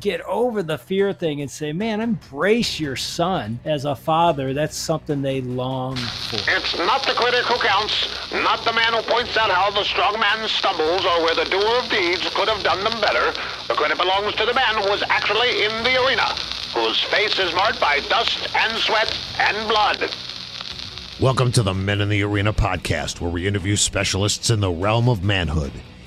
get over the fear thing and say, man, embrace your son as a father. That's something they long for. It's not the critic who counts, not the man who points out how the strong man stumbles or where the doer of deeds could have done them better. The credit belongs to the man who was actually in the arena, whose face is marked by dust and sweat and blood. Welcome to the Men in the Arena podcast, where we interview specialists in the realm of manhood.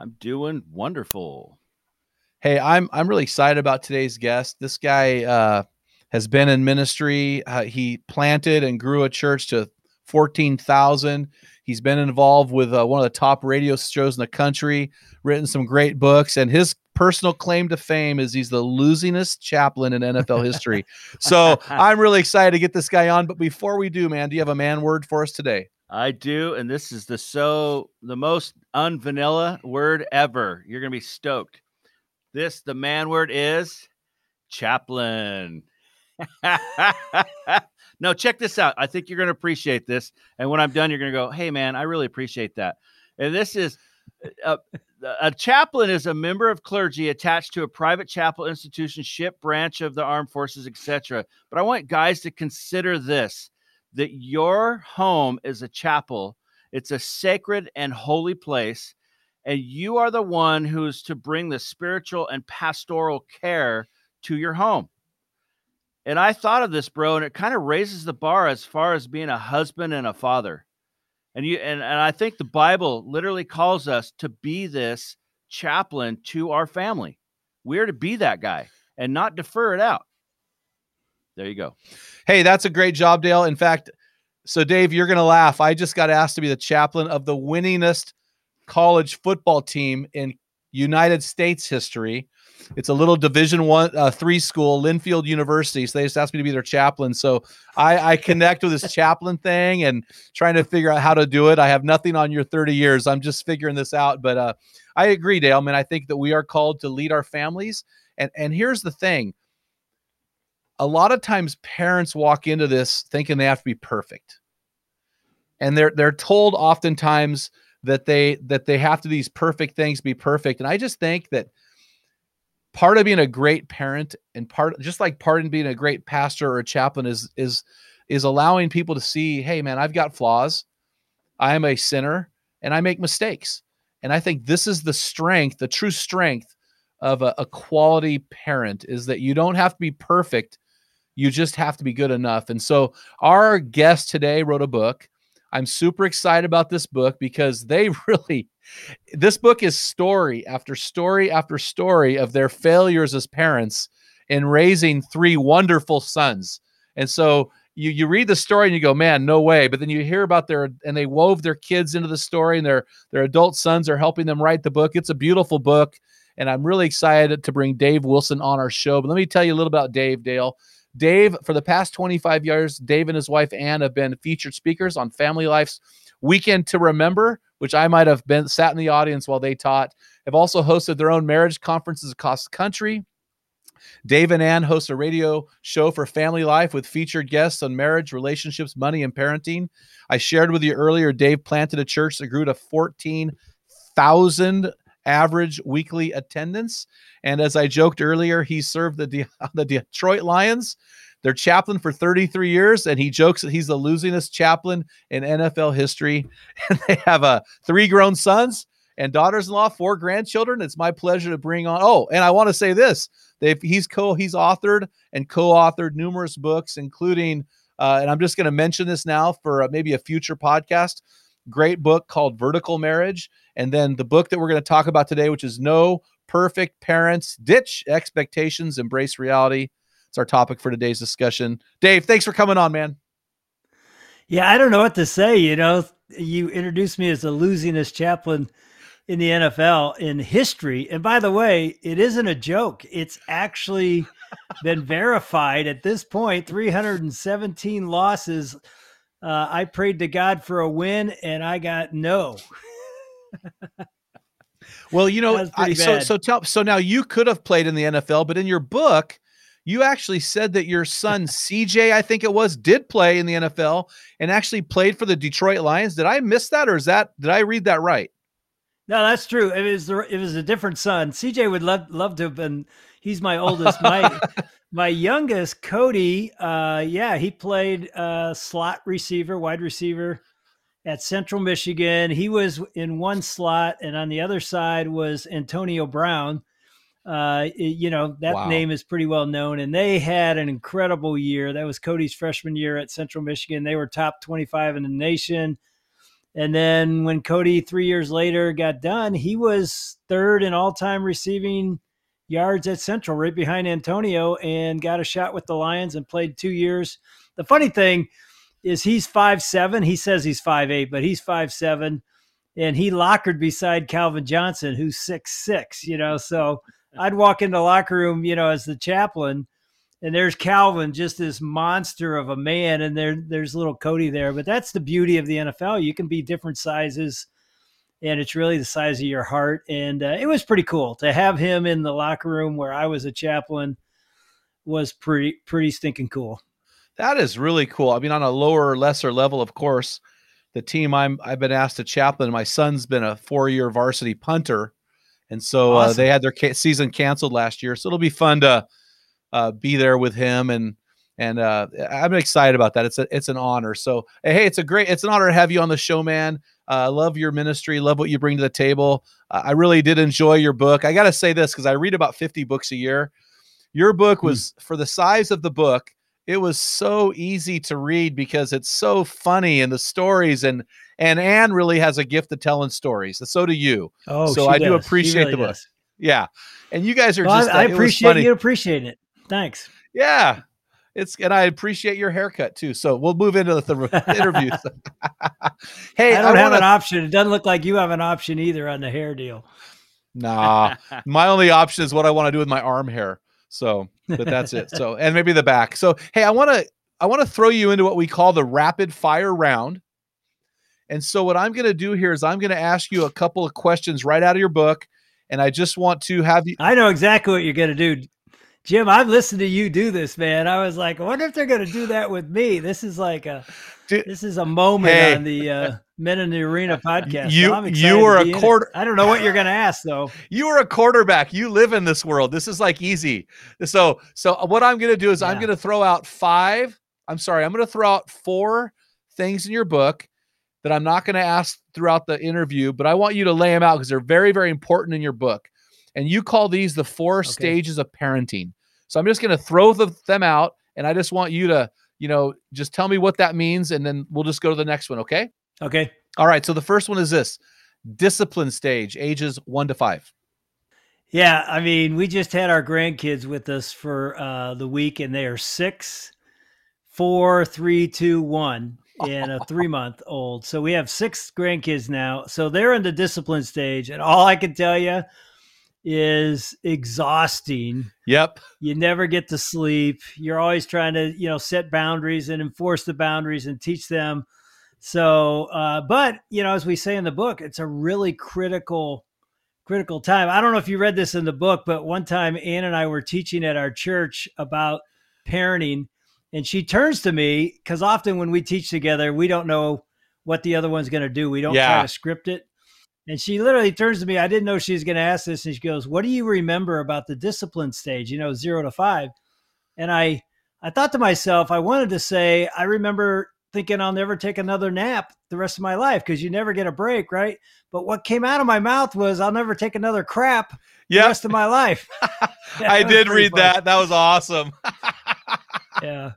I'm doing wonderful. Hey, I'm I'm really excited about today's guest. This guy uh, has been in ministry. Uh, he planted and grew a church to fourteen thousand. He's been involved with uh, one of the top radio shows in the country. Written some great books, and his personal claim to fame is he's the losingest chaplain in NFL history. so I'm really excited to get this guy on. But before we do, man, do you have a man word for us today? I do, and this is the so the most unvanilla word ever. You're gonna be stoked. This the man word is chaplain. no, check this out. I think you're gonna appreciate this, and when I'm done, you're gonna go, "Hey, man, I really appreciate that." And this is a, a chaplain is a member of clergy attached to a private chapel institution, ship, branch of the armed forces, etc. But I want guys to consider this that your home is a chapel, it's a sacred and holy place, and you are the one who's to bring the spiritual and pastoral care to your home. And I thought of this, bro, and it kind of raises the bar as far as being a husband and a father. And you and, and I think the Bible literally calls us to be this chaplain to our family. We're to be that guy and not defer it out. There you go. Hey, that's a great job, Dale. In fact, so Dave, you're going to laugh. I just got asked to be the chaplain of the winningest college football team in United States history. It's a little Division One, uh, three school, Linfield University. So they just asked me to be their chaplain. So I, I connect with this chaplain thing and trying to figure out how to do it. I have nothing on your 30 years. I'm just figuring this out. But uh, I agree, Dale. I mean, I think that we are called to lead our families. And and here's the thing: a lot of times parents walk into this thinking they have to be perfect. And they're they're told oftentimes that they that they have to these perfect things be perfect. And I just think that part of being a great parent and part just like part of being a great pastor or a chaplain is is is allowing people to see, hey man, I've got flaws. I am a sinner and I make mistakes. And I think this is the strength, the true strength of a, a quality parent is that you don't have to be perfect you just have to be good enough. And so our guest today wrote a book. I'm super excited about this book because they really, this book is story after story after story of their failures as parents in raising three wonderful sons. And so you you read the story and you go, man, no way. But then you hear about their and they wove their kids into the story, and their their adult sons are helping them write the book. It's a beautiful book, and I'm really excited to bring Dave Wilson on our show. But let me tell you a little about Dave Dale. Dave, for the past 25 years, Dave and his wife Ann have been featured speakers on FamilyLife's Weekend to Remember, which I might have been sat in the audience while they taught. Have also hosted their own marriage conferences across the country. Dave and Ann host a radio show for FamilyLife with featured guests on marriage, relationships, money, and parenting. I shared with you earlier, Dave planted a church that grew to 14,000 average weekly attendance. And as I joked earlier, he served the, De- the Detroit Lions, their chaplain for 33 years. And he jokes that he's the losingest chaplain in NFL history. And they have uh, three grown sons and daughters-in-law, four grandchildren. It's my pleasure to bring on. Oh, and I want to say this: they've he's co he's authored and co-authored numerous books, including, uh, and I'm just going to mention this now for uh, maybe a future podcast. Great book called Vertical Marriage, and then the book that we're going to talk about today, which is No Perfect Parents: Ditch Expectations, Embrace Reality. It's our topic for today's discussion. Dave, thanks for coming on, man. Yeah, I don't know what to say. You know, you introduced me as the losingest chaplain in the NFL in history. And by the way, it isn't a joke. It's actually been verified at this point 317 losses. Uh, I prayed to God for a win and I got no. Well, you know, I, so so tell so now you could have played in the NFL, but in your book, you actually said that your son CJ, I think it was, did play in the NFL and actually played for the Detroit Lions. Did I miss that, or is that did I read that right? No, that's true. It was it was a different son. CJ would love love to have been. He's my oldest. My my youngest, Cody. Uh, yeah, he played uh, slot receiver, wide receiver at Central Michigan. He was in one slot, and on the other side was Antonio Brown. Uh, you know that wow. name is pretty well known, and they had an incredible year. That was Cody's freshman year at Central Michigan. They were top twenty-five in the nation. And then when Cody, three years later, got done, he was third in all time receiving yards at Central, right behind Antonio, and got a shot with the Lions and played two years. The funny thing is he's five seven. He says he's five eight, but he's five seven, and he lockered beside Calvin Johnson, who's six six. You know, so I'd walk in the locker room, you know, as the chaplain, and there's Calvin, just this monster of a man, and there there's little Cody there. But that's the beauty of the NFL. You can be different sizes, and it's really the size of your heart. And uh, it was pretty cool to have him in the locker room where I was a chaplain. Was pretty pretty stinking cool. That is really cool. I mean, on a lower, lesser level, of course, the team I'm I've been asked to chaplain. My son's been a four year varsity punter, and so awesome. uh, they had their ca- season canceled last year. So it'll be fun to uh, be there with him and and uh, I'm excited about that. It's a it's an honor. So hey, it's a great it's an honor to have you on the show, man. I uh, love your ministry, love what you bring to the table. Uh, I really did enjoy your book. I got to say this because I read about 50 books a year. Your book hmm. was for the size of the book. It was so easy to read because it's so funny and the stories and and Ann really has a gift of telling stories. So do you. Oh, so I does. do appreciate really the book. Yeah, and you guys are well, just. Uh, I, I appreciate you appreciate it. Thanks. Yeah. It's and I appreciate your haircut too. So we'll move into the, the interviews. hey, I don't I have wanna, an option. It doesn't look like you have an option either on the hair deal. Nah, my only option is what I want to do with my arm hair. So, but that's it. So, and maybe the back. So, hey, I want to I want to throw you into what we call the rapid fire round. And so, what I'm going to do here is I'm going to ask you a couple of questions right out of your book, and I just want to have you. I know exactly what you're going to do. Jim, I've listened to you do this, man. I was like, I wonder if they're going to do that with me. This is like a, Dude, this is a moment hey, on the uh, Men in the Arena podcast. You, so you were a quarter. I don't know what you're going to ask though. You were a quarterback. You live in this world. This is like easy. So, so what I'm going to do is yeah. I'm going to throw out five. I'm sorry. I'm going to throw out four things in your book that I'm not going to ask throughout the interview, but I want you to lay them out because they're very, very important in your book and you call these the four okay. stages of parenting. So I'm just going to throw the, them out, and I just want you to, you know, just tell me what that means, and then we'll just go to the next one. Okay. Okay. All right. So the first one is this discipline stage, ages one to five. Yeah, I mean, we just had our grandkids with us for uh, the week, and they are six, four, three, two, one, and a three month old. So we have six grandkids now. So they're in the discipline stage, and all I can tell you is exhausting. Yep. You never get to sleep. You're always trying to, you know, set boundaries and enforce the boundaries and teach them. So, uh, but, you know, as we say in the book, it's a really critical, critical time. I don't know if you read this in the book, but one time Ann and I were teaching at our church about parenting, and she turns to me because often when we teach together, we don't know what the other one's going to do. We don't Yeah. try to script it. And she literally turns to me. I didn't know she was going to ask this, and she goes, "What do you remember about the discipline stage? You know, zero to five? And I, I thought to myself, I wanted to say, I remember thinking I'll never take another nap the rest of my life because you never get a break, right? But what came out of my mouth was, I'll never take another crap the rest of my life. I did read funny. that. That was awesome. Yeah.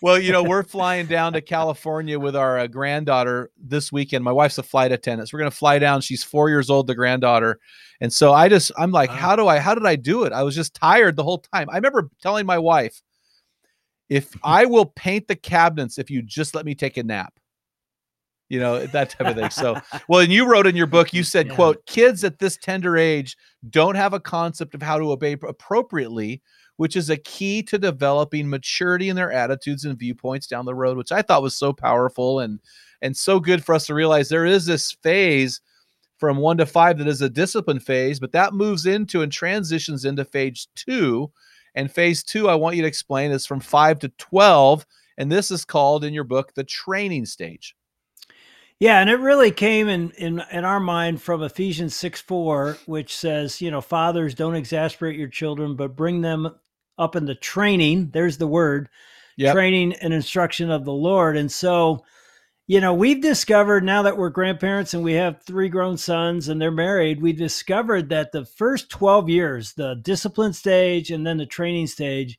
Well, you know, we're flying down to California with our uh, granddaughter this weekend. My wife's a flight attendant. So we're going to fly down. She's four years old, the granddaughter. And so I just, I'm like, Wow. how do I, how did I do it? I was just tired the whole time. I remember telling my wife, if I will paint the cabinets, if you just let me take a nap, you know, that type of thing. So, well, and you wrote in your book, you said, Yeah. quote, kids at this tender age don't have a concept of how to obey appropriately which is a key to developing maturity in their attitudes and viewpoints down the road, which I thought was so powerful and and so good for us to realize there is this phase from one to five that is a discipline phase, but that moves into and transitions into phase two. And phase two, I want you to explain, is from five to 12. And this is called in your book the training stage. Yeah, and it really came in in in our mind from Ephesians 6 4, which says, you know, fathers don't exasperate your children, but bring them up in the training. There's the word Yep. training and instruction of the Lord. And so, you know, we've discovered now that we're grandparents and we have three grown sons and they're married, we discovered that the first 12 years, the discipline stage and then the training stage,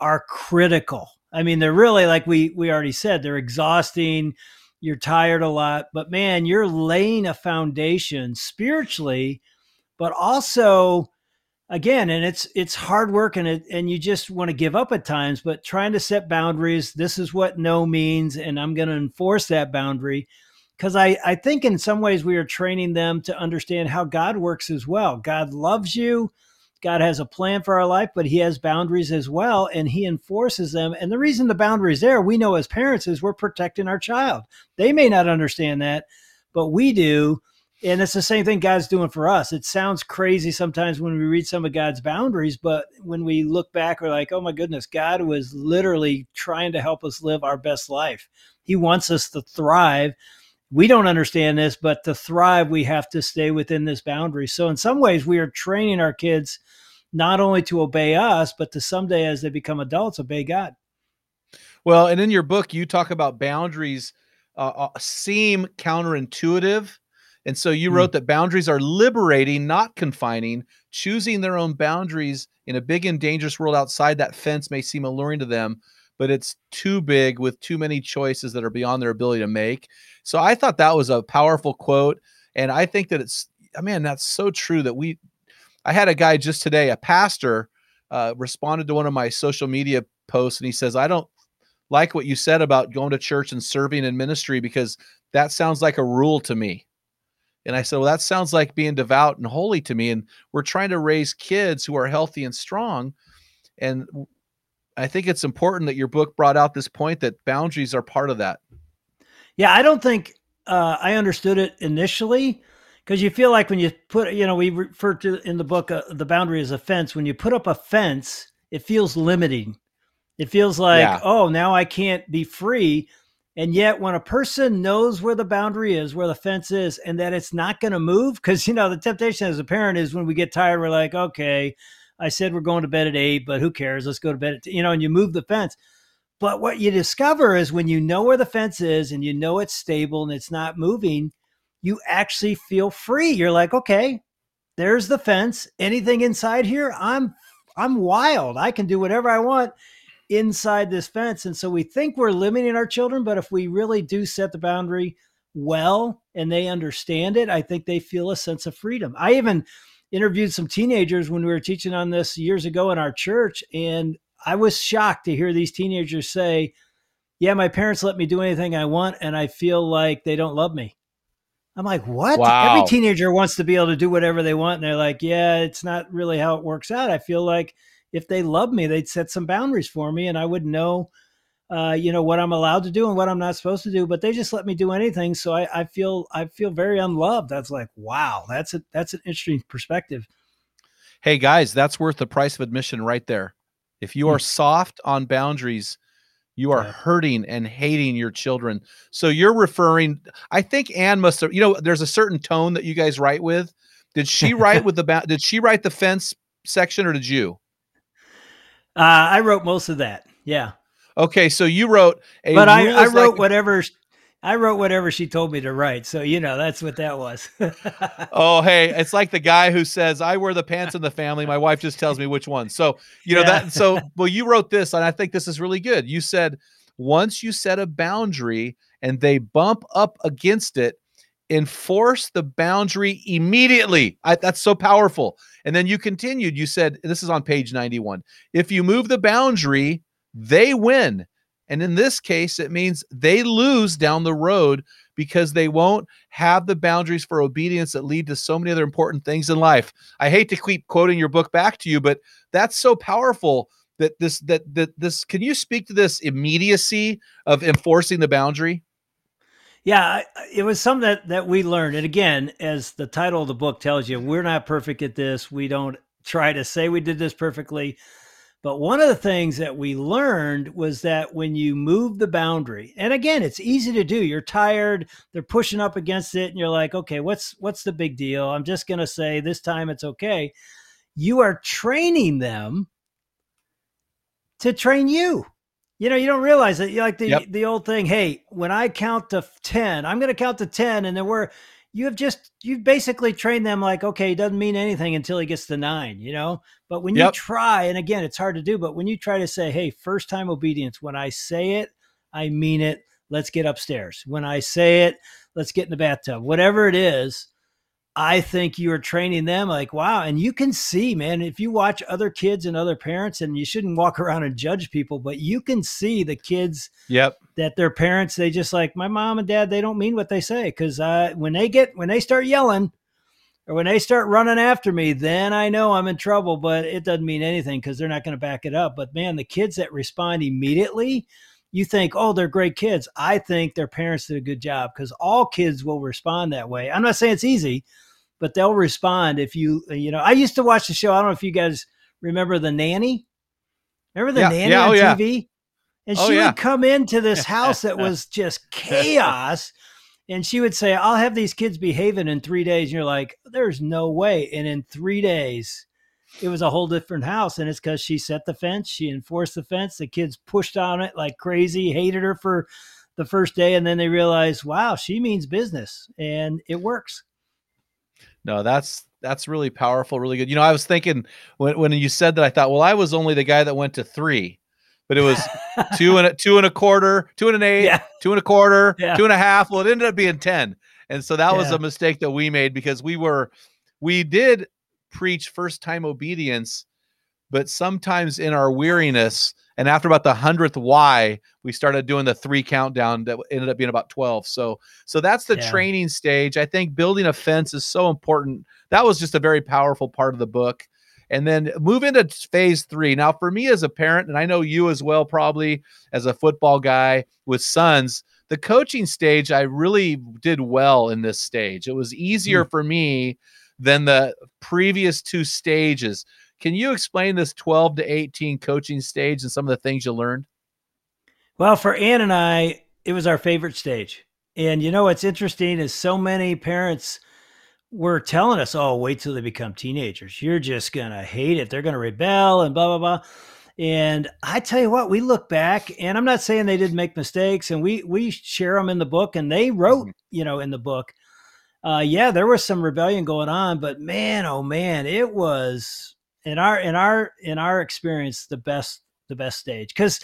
are critical. I mean, they're really like we we already said, they're exhausting. You're tired a lot, but man, you're laying a foundation spiritually, but also again and it's it's hard work and it and you just want to give up at times but trying to set boundaries this is what no means and i'm going to enforce that boundary. Because i i think in some ways we are training them to understand how god works as well. God loves you god has a plan for our life but he has boundaries as well and he enforces them and the reason the boundaries there we know as parents is we're protecting our child. They may not understand that but we do and it's the same thing God's doing for us. It sounds crazy sometimes when we read some of God's boundaries, but when we look back, we're like, oh my goodness, God was literally trying to help us live our best life. He wants us to thrive. We don't understand this, but to thrive, we have to stay within this boundary. So, in some ways, we are training our kids not only to obey us, but to someday, as they become adults, obey God. Well, and in your book, you talk about boundaries uh, uh, seem counterintuitive. And so you Hmm. wrote that boundaries are liberating, not confining. Choosing their own boundaries in a big and dangerous world outside that fence may seem alluring to them, but it's too big with too many choices that are beyond their ability to make. So I thought that was a powerful quote. And I think that it's, I mean, that's so true that we, I had a guy just today, a pastor, uh, responded to one of my social media posts and he says, I don't like what you said about going to church and serving in ministry because that sounds like a rule to me. And I said, Well, that sounds like being devout and holy to me. And we're trying to raise kids who are healthy and strong. And I think it's important that your book brought out this point that boundaries are part of that. Yeah, I don't think uh, I understood it initially because you feel like when you put, you know, we refer to in the book uh, the boundary as a fence. When you put up a fence, it feels limiting. It feels like, Yeah. oh, now I can't be free. And yet, when a person knows where the boundary is, where the fence is, and that it's not going to move, because, you know, the temptation as a parent is when we get tired, we're like, okay, I said we're going to bed at eight, but who cares? Let's go to bed at, you know, and you move the fence. But what you discover is when you know where the fence is and you know it's stable and it's not moving, you actually feel free. You're like, okay, there's the fence. Anything inside here, I'm I'm wild. I can do whatever I want inside this fence. And so we think we're limiting our children, but if we really do set the boundary well and they understand it, I think they feel a sense of freedom. I even interviewed some teenagers when we were teaching on this years ago in our church and I was shocked to hear these teenagers say, "Yeah, my parents let me do anything I want and I feel like they don't love me." I'm like, "What?" Wow. Every teenager wants to be able to do whatever they want and they're like, "Yeah, it's not really how it works out." I feel like if they love me, they'd set some boundaries for me and I would know uh, you know what I'm allowed to do and what I'm not supposed to do, but they just let me do anything. So I, I feel I feel very unloved. That's like wow, that's a that's an interesting perspective. Hey guys, that's worth the price of admission right there. If you are soft on boundaries, you are Yeah. hurting and hating your children. So you're referring. I think Ann must have. You know, there's a certain tone that you guys write with. Did she write with the Did she write the fence section or did you? Uh, I wrote most of that. Yeah. Okay, so you wrote a. but I, I wrote like- whatever I wrote whatever she told me to write. So you know that's what that was. Oh, hey, it's like the guy who says, I wear the pants in the family. My wife just tells me which one. So, you know, Yeah. that, so, well, you wrote this, and I think this is really good. You said, once you set a boundary and they bump up against it, enforce the boundary immediately. I, that's so powerful. And then you continued, you said, this is on page 91. If you move the boundary, they win. And in this case, it means they lose down the road because they won't have the boundaries for obedience that lead to so many other important things in life. I hate to keep quoting your book back to you, but that's so powerful that this that that this can you speak to this immediacy of enforcing the boundary? Yeah, it was something that that we learned. And again, as the title of the book tells you, we're not perfect at this. We don't try to say we did this perfectly. But one of the things that we learned was that when you move the boundary, and again, it's easy to do. You're tired, they're pushing up against it, and you're like, okay, what's what's the big deal? I'm just gonna say this time it's okay. You are training them to train you. You know, you don't realize it. Like the Yep. the old thing, hey, when I count to 10, I'm gonna count to 10, and then we're you have just you've basically trained them like okay it doesn't mean anything until he gets to nine you know but when you try and again it's hard to do but when you try to say hey first time obedience when i say it i mean it let's get upstairs when i say it let's get in the bathtub whatever it is i think you are training them like wow and you can see man if you watch other kids and other parents and you shouldn't walk around and judge people but you can see the kids Yep. that their parents they just like my mom and dad they don't mean what they say because uh, when they get when they start yelling or when they start running after me then i know i'm in trouble but it doesn't mean anything because they're not going to back it up but man the kids that respond immediately you think oh they're great kids i think their parents did a good job because all kids will respond that way i'm not saying it's easy but they'll respond if you uh, you know i used to watch the show i don't know if you guys remember the nanny remember the Yeah, nanny yeah, on oh, yeah. tv and Oh, she yeah. would come into this house that was just chaos. And she would say, I'll have these kids behaving in three days. And you're like, there's no way. And in three days, it was a whole different house. And it's because she set the fence, she enforced the fence. The kids pushed on it like crazy, hated her for the first day. And then they realized, wow, she means business and it works. No, that's that's really powerful, really good. You know, I was thinking when when you said that, I thought, well, I was only the guy that went to three, but it was two and a two and a quarter, two and an eight, Yeah. two and a quarter, Yeah. two and a half. Well, it ended up being ten, and so that was a mistake that we made because we were we did preach first time obedience, but sometimes in our weariness, and after about the hundredth why, we started doing the three countdown that ended up being about twelve. So so that's the Yeah. training stage. I think building a fence is so important. That was just a very powerful part of the book. And then move into phase three. Now, for me as a parent, and I know you as well, probably as a football guy with sons, the coaching stage, I really did well in this stage. It was easier hmm. for me than the previous two stages. Can you explain this 12 to 18 coaching stage and some of the things you learned? Well, for Ann and I, it was our favorite stage. And you know what's interesting is so many parents were telling us, "Oh, wait till they become teenagers. You're just gonna hate it. They're gonna rebel and blah blah blah." And I tell you what, we look back, and I'm not saying they didn't make mistakes, and we we share them in the book, and they wrote, mm-hmm. you know, in the book. Uh, yeah, there was some rebellion going on, but man, oh man, it was in our in our in our experience the best the best stage because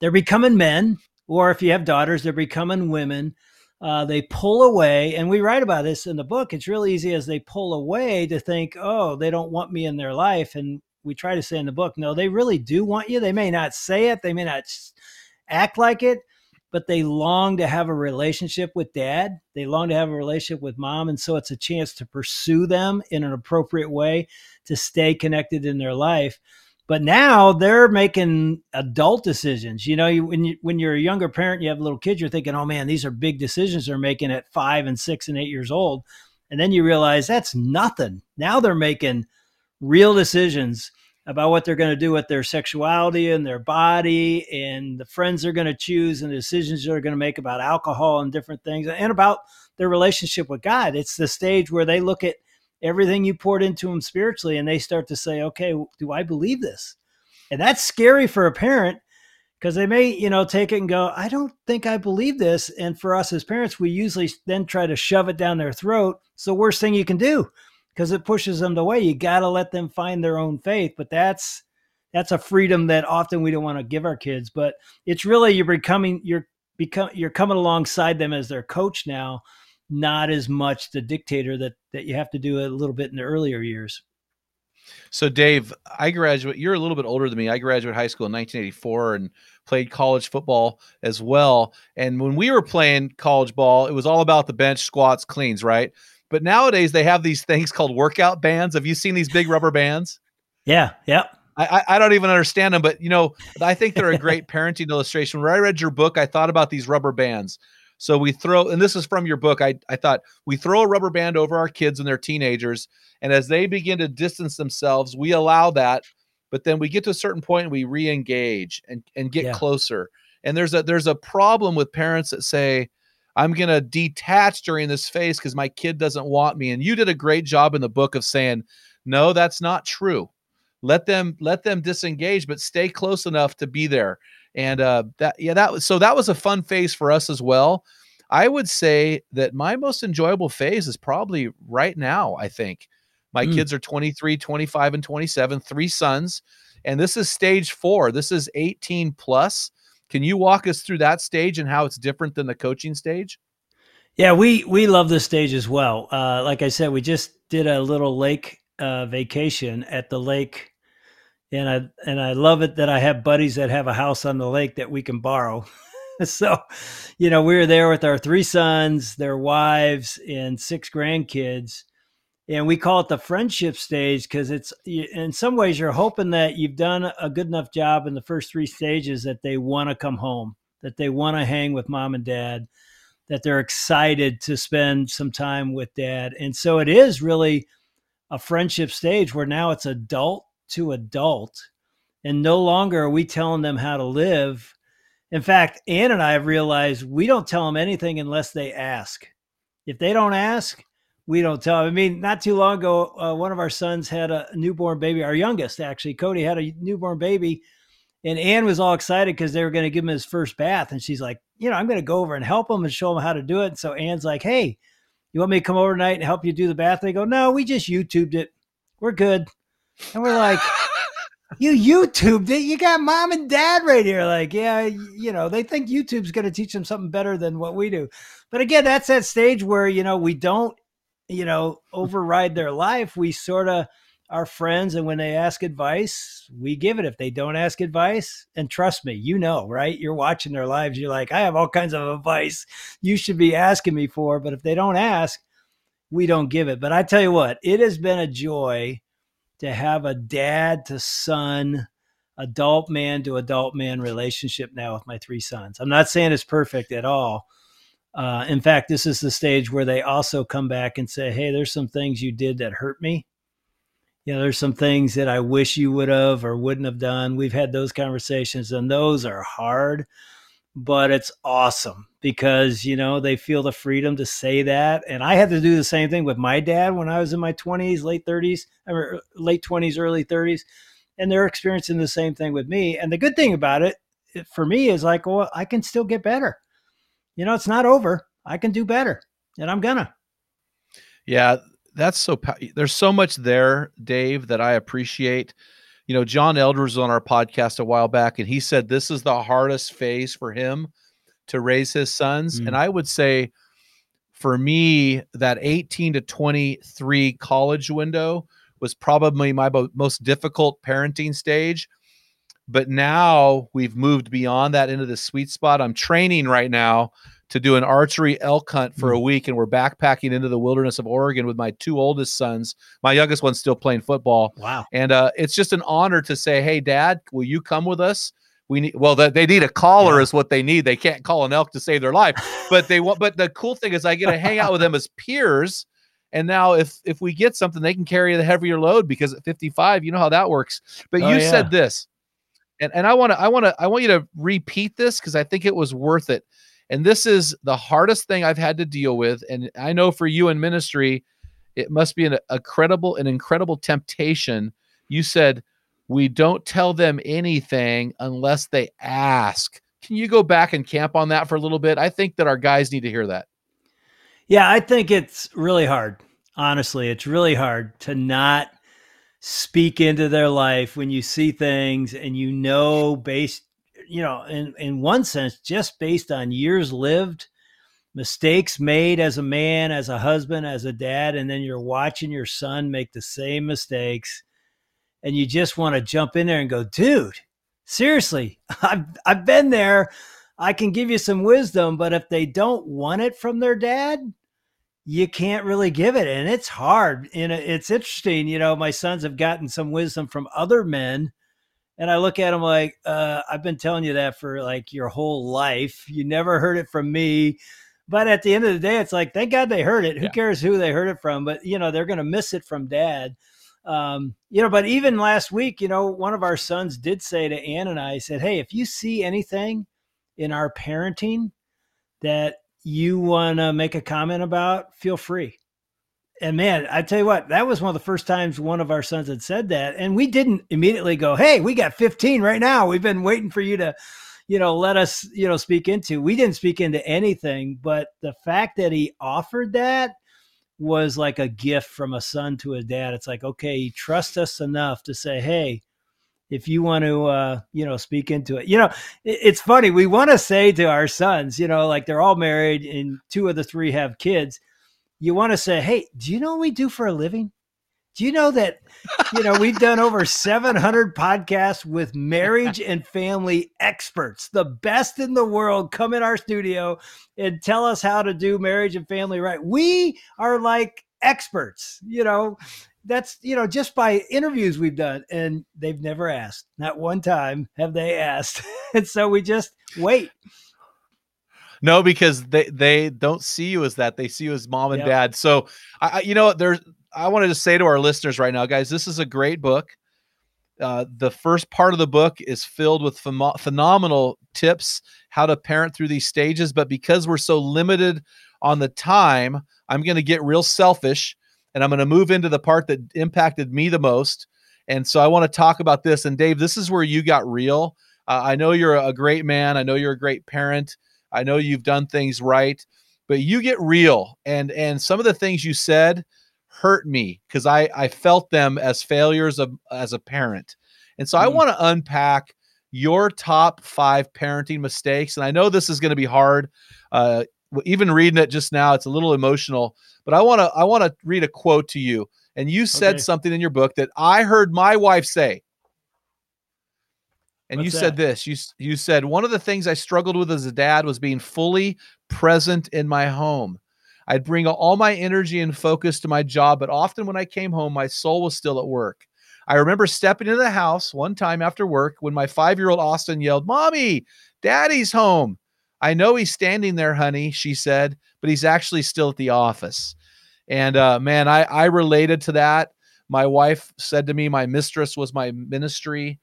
they're becoming men, or if you have daughters, they're becoming women. Uh, they pull away, and we write about this in the book. It's really easy as they pull away to think, oh, they don't want me in their life. And we try to say in the book, no, they really do want you. They may not say it, they may not act like it, but they long to have a relationship with dad. They long to have a relationship with mom. And so it's a chance to pursue them in an appropriate way to stay connected in their life. But now they're making adult decisions. You know, you, when you when you're a younger parent, you have little kids, you're thinking, "Oh man, these are big decisions they're making at five and six and eight years old," and then you realize that's nothing. Now they're making real decisions about what they're going to do with their sexuality and their body and the friends they're going to choose and the decisions they're going to make about alcohol and different things and about their relationship with God. It's the stage where they look at everything you poured into them spiritually and they start to say, okay, do I believe this? And that's scary for a parent because they may, you know, take it and go, I don't think I believe this. And for us as parents, we usually then try to shove it down their throat. It's the worst thing you can do because it pushes them away. You got to let them find their own faith. But that's that's a freedom that often we don't want to give our kids. But it's really you're becoming you're become you're coming alongside them as their coach now, not as much the dictator that that you have to do a little bit in the earlier years. So, Dave, I graduate. You're a little bit older than me. I graduated high school in 1984 and played college football as well. And when we were playing college ball, it was all about the bench, squats, cleans, right? But nowadays they have these things called workout bands. Have you seen these big rubber bands? Yeah, yeah. I, I don't even understand them, but you know, I think they're a great parenting illustration. When I read your book, I thought about these rubber bands. So we throw, and this is from your book. I, I thought we throw a rubber band over our kids when they're teenagers. And as they begin to distance themselves, we allow that. But then we get to a certain point and we re-engage and, and get Yeah. closer. And there's a there's a problem with parents that say, I'm gonna detach during this phase because my kid doesn't want me. And you did a great job in the book of saying, no, that's not true. Let them let them disengage, but stay close enough to be there. And uh, that yeah, that was so that was a fun phase for us as well. I would say that my most enjoyable phase is probably right now. I think my Mm. kids are 23, 25, and 27, three sons. And this is stage four. This is 18 plus. Can you walk us through that stage and how it's different than the coaching stage? Yeah, we we love this stage as well. Uh, like I said, we just did a little lake uh, vacation at the lake, and I and I love it that I have buddies that have a house on the lake that we can borrow. so, you know, we were there with our three sons, their wives, and six grandkids, and we call it the friendship stage because it's in some ways you're hoping that you've done a good enough job in the first three stages that they want to come home, that they want to hang with mom and dad that they're excited to spend some time with dad. And so it is really a friendship stage where now it's adult to adult. And no longer are we telling them how to live. In fact, Ann and I have realized we don't tell them anything unless they ask. If they don't ask, we don't tell. I mean, not too long ago, uh, one of our sons had a newborn baby. Our youngest, actually, Cody, had a newborn baby. And Ann was all excited because they were going to give him his first bath. And she's like, you know, I'm going to go over and help him and show him how to do it. And so Ann's like, hey, you want me to come over tonight and help you do the bath? They go, no, we just YouTubed it. We're good. And we're like, you YouTubed it. You got mom and dad right here. Like, yeah, you know, they think YouTube's going to teach them something better than what we do. But again, that's that stage where, you know, we don't, you know, override their life. We sort of are friends. And when they ask advice, we give it. If they don't ask advice, and trust me, you know, right? You're watching their lives. You're like, I have all kinds of advice you should be asking me for. But if they don't ask, we don't give it. But I tell you what, it has been a joy to have a dad to son, adult man to adult man relationship now with my three sons. I'm not saying it's perfect at all. Uh, in fact, this is the stage where they also come back and say, Hey, there's some things you did that hurt me. You know, there's some things that I wish you would have or wouldn't have done. We've had those conversations, and those are hard, but it's awesome because, you know, they feel the freedom to say that. And I had to do the same thing with my dad when I was in my 20s, late 30s, or late 20s, early 30s. And they're experiencing the same thing with me. And the good thing about it it- for me is like, well, I can still get better. You know, it's not over. I can do better, and I'm gonna. Yeah, that's so. There's so much there, Dave, that I appreciate. You know, John Eldredge was on our podcast a while back, and he said this is the hardest phase for him to raise his sons. Mm. And I would say, for me, that 18 to 23 college window was probably my most difficult parenting stage. But now we've moved beyond that into the sweet spot. I'm training right now to do an archery elk hunt for a week, and we're backpacking into the wilderness of Oregon with my two oldest sons. My youngest one's still playing football, Wow. and uh, it's just an honor to say, "Hey, Dad, will you come with us?" We need well, the, they need a caller Yeah. is what they need. They can't call an elk to save their life, but they want. But the cool thing is, I get to hang out with them as peers. And now, if if we get something, they can carry the heavier load because at 55, you know how that works. But Oh, you yeah. said this, and and I want to I want to I want you to repeat this because I think it was worth it. And this is the hardest thing I've had to deal with. And I know for you in ministry, it must be an, a credible, an incredible temptation. You said, we don't tell them anything unless they ask. Can you go back and camp on that for a little bit? I think that our guys need to hear that. Yeah, I think it's really hard. Honestly, it's really hard to not speak into their life when you see things and you know based you know in in one sense just based on years lived mistakes made as a man as a husband as a dad and then you're watching your son make the same mistakes and you just want to jump in there and go dude seriously i've i've been there. I can give you some wisdom but if they don't want it from their dad you can't really give it and it's hard and it- it's interesting you know my sons have gotten some wisdom from other men and i look at them like uh, i've been telling you that for like your whole life. You never heard it from me. But at the end of the day it's like thank god they heard it. Who Yeah. cares who they heard it from? But you know they're going to miss it from dad. Um, you know but even last week you know one of our sons did say to ann and i he said hey if you see anything in our parenting that you want to make a comment about, feel free. And man, I tell you what, that was one of the first times one of our sons had said that. And we didn't immediately go, Hey, we got 15 right now. We've been waiting for you to, you know, let us, you know, speak into. We didn't speak into anything, but the fact that he offered that was like a gift from a son to a dad. It's like, okay, he trusts us enough to say, Hey, if you want to uh you know speak into it. You know it- it's funny we want to say to our sons you know like they're all married and two of the three have kids you want to say hey do you know what we do for a living? Do you know that you know we've done over 700 podcasts with marriage and family experts the best in the world come in our studio and tell us how to do marriage and family right. We are like experts you know that's you know just by interviews we've done and they've never asked not one time have they asked and so we just wait No, because they they don't see you as that. They see you as mom and Yep. dad. So I, you know there's I wanted to say to our listeners right now, guys, this is a great book. Uh, the first part of the book is filled with phenom- phenomenal tips how to parent through these stages. But because we're so limited on the time, I'm going to get real selfish and I'm going to move into the part that impacted me the most. And so I want to talk about this. And Dave, this is where you got real. Uh, I know you're a great man. I know you're a great parent. I know you've done things right, but you get real. And and some of the things you said hurt me because I I felt them as failures of as a parent. And so I Mm. want to unpack your top five parenting mistakes. And I know this is going to be hard. Uh, even reading it just now, it's a little emotional. But I want to I want to read a quote to you. And you said Okay. something in your book that I heard my wife say. And you What's said that? this. You you said one of the things I struggled with as a dad was being fully present in my home. I'd bring all my energy and focus to my job, but often when I came home, my soul was still at work. I remember stepping into the house one time after work when my five year old Austin yelled, Mommy, Daddy's home. I know he's standing there, honey, she said, but he's actually still at the office. And uh, man, I, I related to that. My wife said to me, my mistress was my ministry.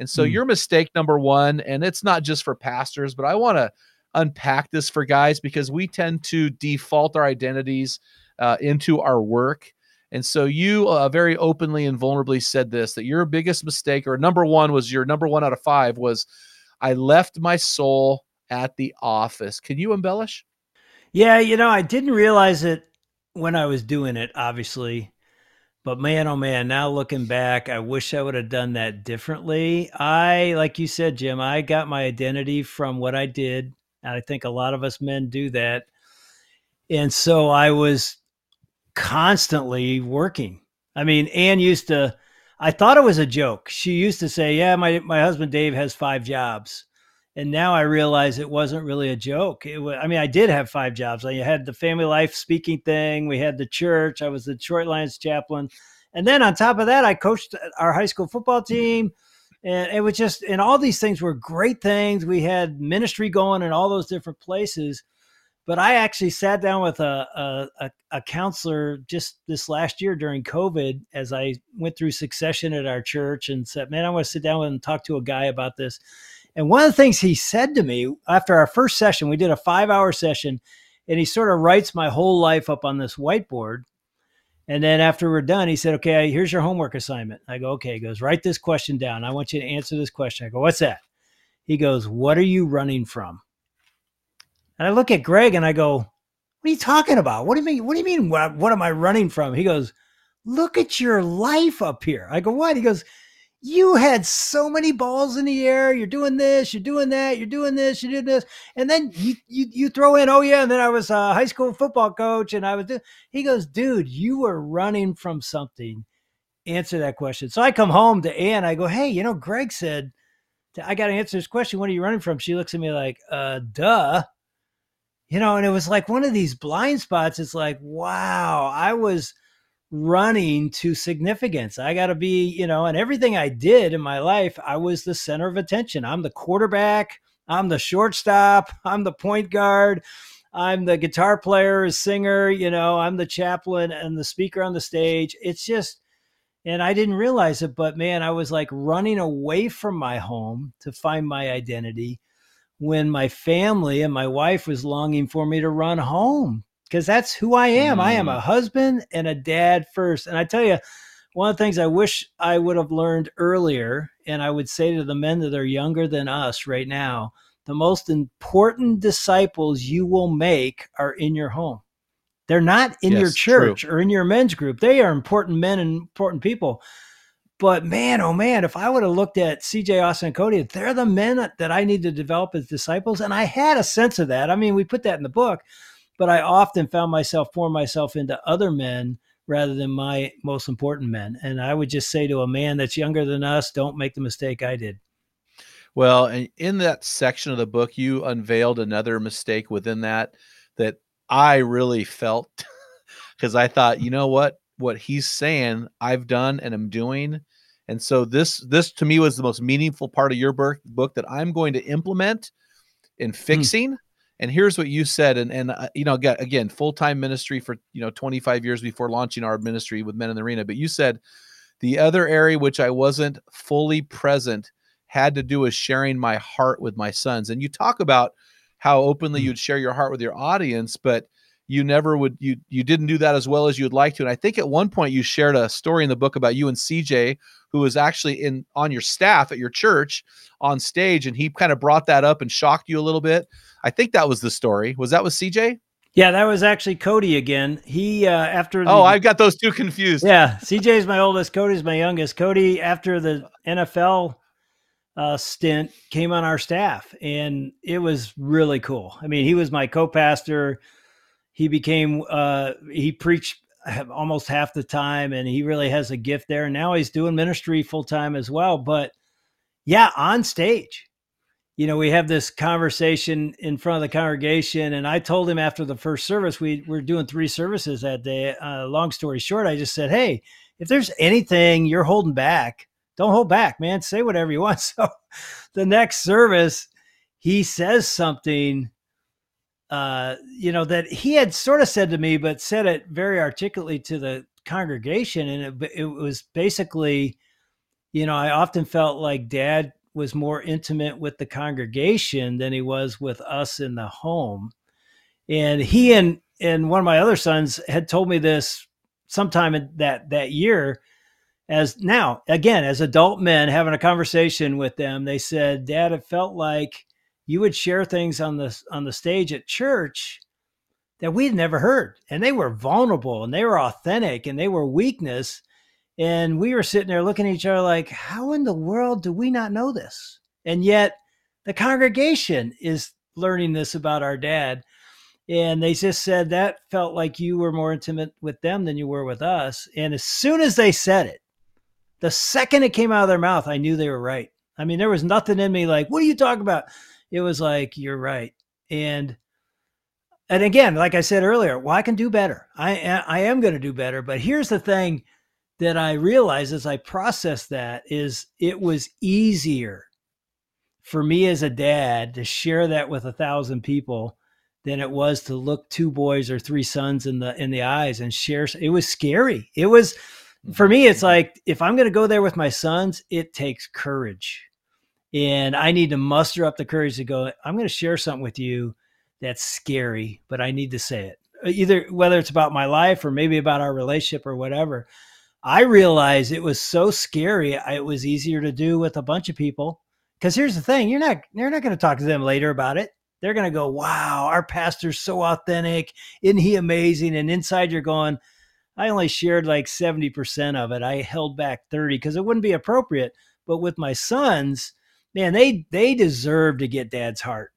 And so, Mm. your mistake number one, and it's not just for pastors, but I want to unpack this for guys because we tend to default our identities uh, into our work. And so, you uh, very openly and vulnerably said this that your biggest mistake, or number one, was your number one out of five, was I left my soul at the office. Can you embellish? yeah you know i didn't realize it when i was doing it obviously but man oh man now looking back i wish i would have done that differently i like you said jim i got my identity from what i did and i think a lot of us men do that and so i was constantly working i mean ann used to I thought it was a joke. She used to say, "Yeah, my my husband Dave has five jobs," and now I realize it wasn't really a joke. Was, I mean, I did have five jobs. I had the family life speaking thing. We had the church. I was the Detroit Lions chaplain, and then on top of that, I coached our high school football team. And it was just, and all these things were great things. We had ministry going in all those different places but I actually sat down with a, a, a counselor just this last year during COVID as I went through succession at our church and said, "Man, I want to sit down and talk to a guy about this." And one of the things he said to me after our first session, we did a five-hour session, and he sort of writes my whole life up on this whiteboard. And then after we're done, he said, "Okay, here's your homework assignment." I go, "Okay." He goes, "Write this question down. I want you to answer this question." I go, "What's that?" He goes, "What are you running from?" And I look at Greg and I go, What are you talking about? What do you mean? What do you mean? What, what am I running from? He goes, Look at your life up here. I go, What? He goes, You had so many balls in the air. You're doing this, you're doing that, you're doing this, you're doing this. And then you you, you throw in, Oh, yeah. And then I was a high school football coach and I was, do-. he goes, Dude, you were running from something. Answer that question. So I come home to Ann. I go, Hey, you know, Greg said, I got to answer this question. What are you running from? She looks at me like, uh, duh you know, and it was like one of these blind spots. It's like, wow, I was running to significance. I got to be, you know, and everything I did in my life, I was the center of attention. I'm the quarterback, I'm the shortstop, I'm the point guard, I'm the guitar player, singer, you know, I'm the chaplain and the speaker on the stage. It's just, and I didn't realize it, but man, I was like running away from my home to find my identity when my family and my wife was longing for me to run home because that's who I am. Mm. I am a mm. husband and a dad first. And I tell you, one of the things I wish I would have learned earlier, and I would say to the men that are younger than us right now, the most important disciples you will make are in your home. They're not in yes, your church true. or in your men's group. They are important men and important people. But man, oh man, if I would have looked at CJ Austin and Cody, they're the men that I need to develop as disciples. And I had a sense of that. I mean, we put that in the book, but I often found myself pour myself into other men rather than my most important men. And I would just say to a man that's younger than us, don't make the mistake I did. Well, and in that section of the book, you unveiled another mistake within that that I really felt because I thought, you know what? what he's saying I've done and I'm doing. And so this this to me was the most meaningful part of your book, book that I'm going to implement in hmm. fixing. Mm. And here's what you said, and and uh, you know again, again full time ministry for you know 25 years before launching our ministry with Men in the Arena. But you said the other area which I wasn't fully present had to do with sharing my heart with my sons. And you talk about how openly mm. you'd share your heart with your audience, but you never would you you didn't do that as well as you'd like to. And i think at one point you shared a story in the book about you and cj who was actually in on your staff at your church on stage and he kind of brought that up and shocked you a little bit. I think that was the story. Was that with cj yeah that was actually cody again. He uh after the, oh i've got those two confused. Yeah cj is my oldest cody's my youngest. Cody after the nfl uh, stint came on our staff and it was really cool. I mean he was my co-pastor he became uh, he preached almost half the time and he really has a gift there. And now he's doing ministry full time as well but yeah on stage. You know we have this conversation in front of the congregation and i told him after the first service we were doing three services that day. Uh, long story short i just said hey if there's anything you're holding back don't hold back man. Say whatever you want. So the next service he says something uh, you know, that he had sort of said to me, but said it very articulately to the congregation. And it, it was basically, you know, I often felt like dad was more intimate with the congregation than he was with us in the home. And he and and one of my other sons had told me this sometime in that that year as now again as adult men having a conversation with them they said dad it felt like you would share things on the on the stage at church that we'd never heard. And they were vulnerable and they were authentic and they were weakness. And we were sitting there looking at each other like how in the world do we not know this? And yet the congregation is learning this about our dad. And they just said that felt like you were more intimate with them than you were with us. And as soon as they said it The second it came out of their mouth, I knew they were right. I mean, there was nothing in me like, what are you talking about? It was like, you're right. And and again, like I said earlier, well, I can do better. I I am going to do better. But here's the thing that I realized as I processed that is it was easier for me as a dad to share that with a thousand people than it was to look two boys or three sons in the in the eyes and share. It was scary. It was for mm-hmm. me. It's mm-hmm. like if I'm going to go there with my sons, it takes courage, and I need to muster up the courage to go. I'm going to share something with you that's scary, but I need to say it. Uh, either whether it's about my life or maybe about our relationship or whatever. I realized it was so scary. It was easier to do with a bunch of people. Because here's the thing: you're not you're not going to talk to them later about it. They're going to go, "Wow, our pastor's so authentic. Isn't he amazing?" And inside, you're going, "I only shared like seventy percent of it. I held back thirty because it wouldn't be appropriate." But with my sons, man, they they deserve to get Dad's heart.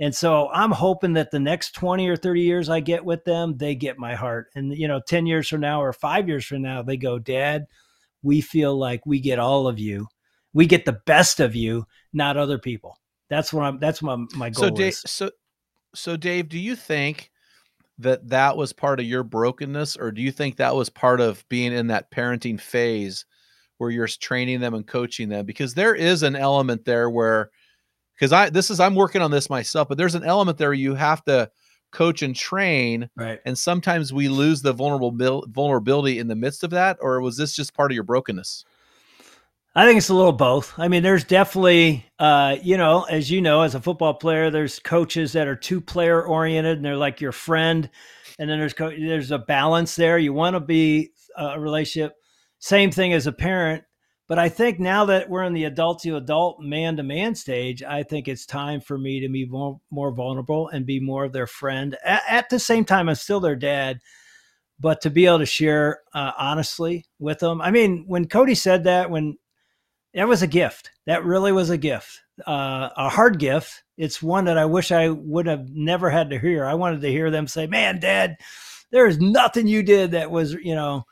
And so I'm hoping that the next 20 or 30 years I get with them, they get my heart. And, you know, 10 years from now or five years from now, they go, Dad, we feel like we get all of you. We get the best of you, not other people. That's what I'm, that's my, my goal so Dave, is. So, so Dave, do you think that that was part of your brokenness or do you think that was part of being in that parenting phase where you're training them and coaching them? Because there is an element there where, because I this is I'm working on this myself, but there's an element there you have to coach and train, right? And sometimes we lose the vulnerable vulnerability in the midst of that, or was this just part of your brokenness? I think it's a little both. I mean, there's definitely, uh, you know, as you know, as a football player, there's coaches that are too player oriented and they're like your friend, and then there's co- there's a balance there. You want to be a relationship. Same thing as a parent. But I think now that we're in the adult to adult, man to man stage, I think it's time for me to be more, more vulnerable and be more of their friend. At, at the same time, I'm still their dad, but to be able to share uh, honestly with them. I mean, when Cody said that, when that was a gift, that really was a gift, uh, a hard gift. It's one that I wish I would have never had to hear. I wanted to hear them say, "Man, Dad, there is nothing you did that was, you know."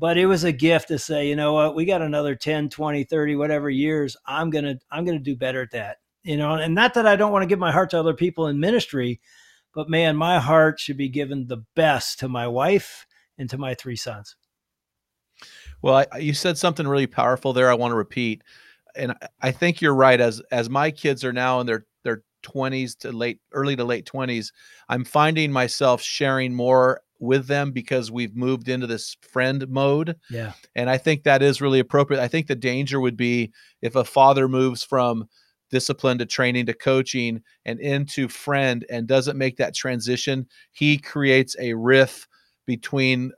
But it was a gift to say you know what? We got another 10 20 30 whatever years. I'm gonna i'm gonna do better at that. You know and not that i don't want to give my heart to other people in ministry but man my heart should be given the best to my wife and to my three sons. Well I, you said something really powerful there i want to repeat and i think you're right as as my kids are now in their their 20s to late early to late 20s i'm finding myself sharing more with them because we've moved into this friend mode. Yeah. And I think that is really appropriate. I think the danger would be if a father moves from discipline to training to coaching and into friend and doesn't make that transition, he creates a riff between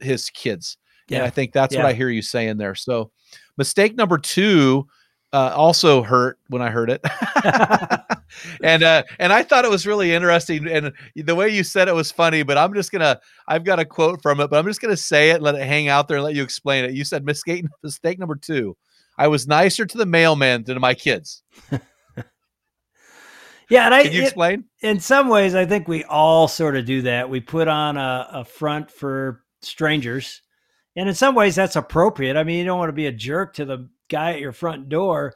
his kids. Yeah. And I think that's yeah. what I hear you saying there. So, mistake number two uh, also hurt when I heard it. and uh, and I thought it was really interesting. And the way you said it was funny, but I'm just gonna I've got a quote from it, but I'm just gonna say it, and let it hang out there, and let you explain it. You said mistake mistake number two. I was nicer to the mailman than to my kids. yeah, and I can you explain? It, in some ways, I think we all sort of do that. We put on a, a front for strangers. And in some ways, that's appropriate. I mean, you don't want to be a jerk to the guy at your front door,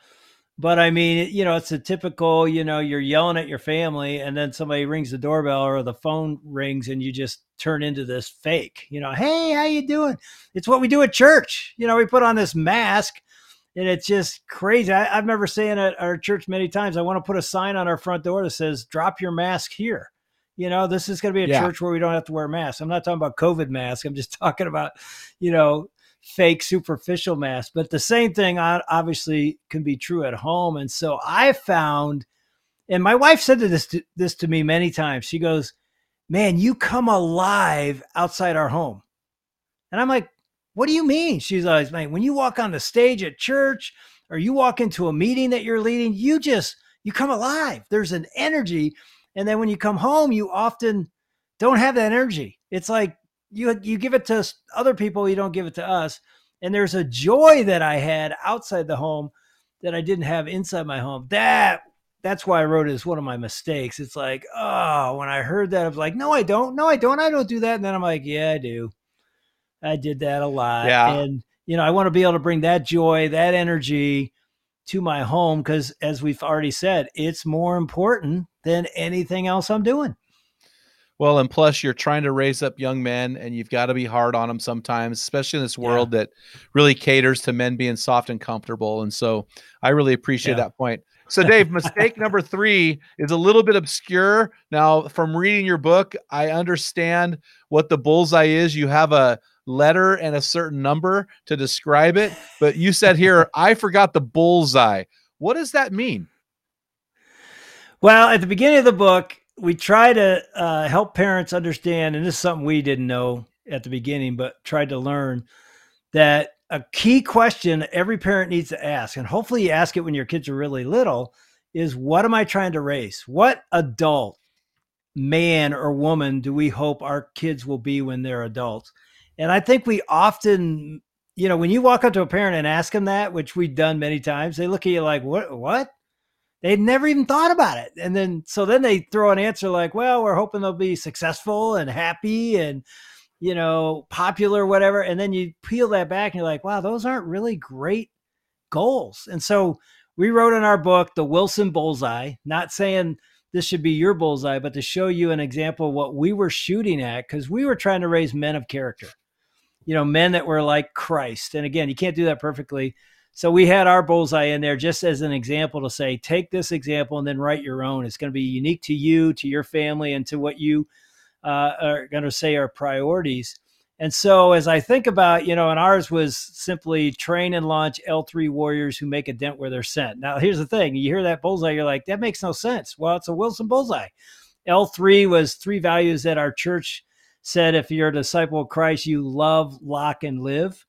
but I mean, you know, it's a typical, you know, you're yelling at your family and then somebody rings the doorbell or the phone rings and you just turn into this fake, you know, hey, how you doing? It's what we do at church. You know, we put on this mask and it's just crazy. I, I remember saying at our church many times, I want to put a sign on our front door that says, drop your mask here. You know, this is going to be a yeah. church where we don't have to wear masks. I'm not talking about COVID masks. I'm just talking about, you know, fake superficial mask. But the same thing obviously can be true at home. And so I found, and my wife said this to, this to me many times. She goes, "Man, you come alive outside our home," and I'm like, "What do you mean?" She's always, "Man, when you walk on the stage at church." Or you walk into a meeting that you're leading, you just you come alive. There's an energy, and then when you come home, you often don't have that energy. It's like you you give it to other people, you don't give it to us. And there's a joy that I had outside the home that I didn't have inside my home. That that's why I wrote it as one of my mistakes. It's like, oh, when I heard that, I was like, no, I don't. No, I don't. I don't do that. And then I'm like, yeah, I do. I did that a lot. Yeah. And you know, I want to be able to bring that joy, that energy to my home because, as we've already said, it's more important than anything else I'm doing. Well, and plus you're trying to raise up young men and you've got to be hard on them sometimes, especially in this world yeah. that really caters to men being soft and comfortable. And so I really appreciate yeah. that point. So, Dave, mistake number three is a little bit obscure. Now, from reading your book, I understand what the bullseye is. You have a letter and a certain number to describe it, but you said here, I forgot the bullseye. What does that mean? Well, at the beginning of the book, we try to uh, help parents understand, and this is something we didn't know at the beginning, but tried to learn that a key question every parent needs to ask, and hopefully you ask it when your kids are really little, is what am I trying to raise? What adult man or woman do we hope our kids will be when they're adults? And I think we often, you know, when you walk up to a parent and ask them that, which we've done many times, they look at you like, what, what? They'd never even thought about it. And then, so then they throw an answer like, well, we're hoping they'll be successful and happy and, you know, popular, whatever. And then you peel that back and you're like, wow, those aren't really great goals. And so we wrote in our book, The Wilson Bullseye, not saying this should be your bullseye, but to show you an example of what we were shooting at because we were trying to raise men of character you know, men that were like Christ. And again, you can't do that perfectly. So we had our bullseye in there just as an example to say, take this example and then write your own. It's going to be unique to you, to your family, and to what you uh, are going to say are priorities. And so as I think about, you know, and ours was simply train and launch L3 warriors who make a dent where they're sent. Now, here's the thing you hear that bullseye, you're like, that makes no sense. Well, it's a Wilson bullseye. L3 was three values that our church said if you're a disciple of Christ, you love, lock, and live.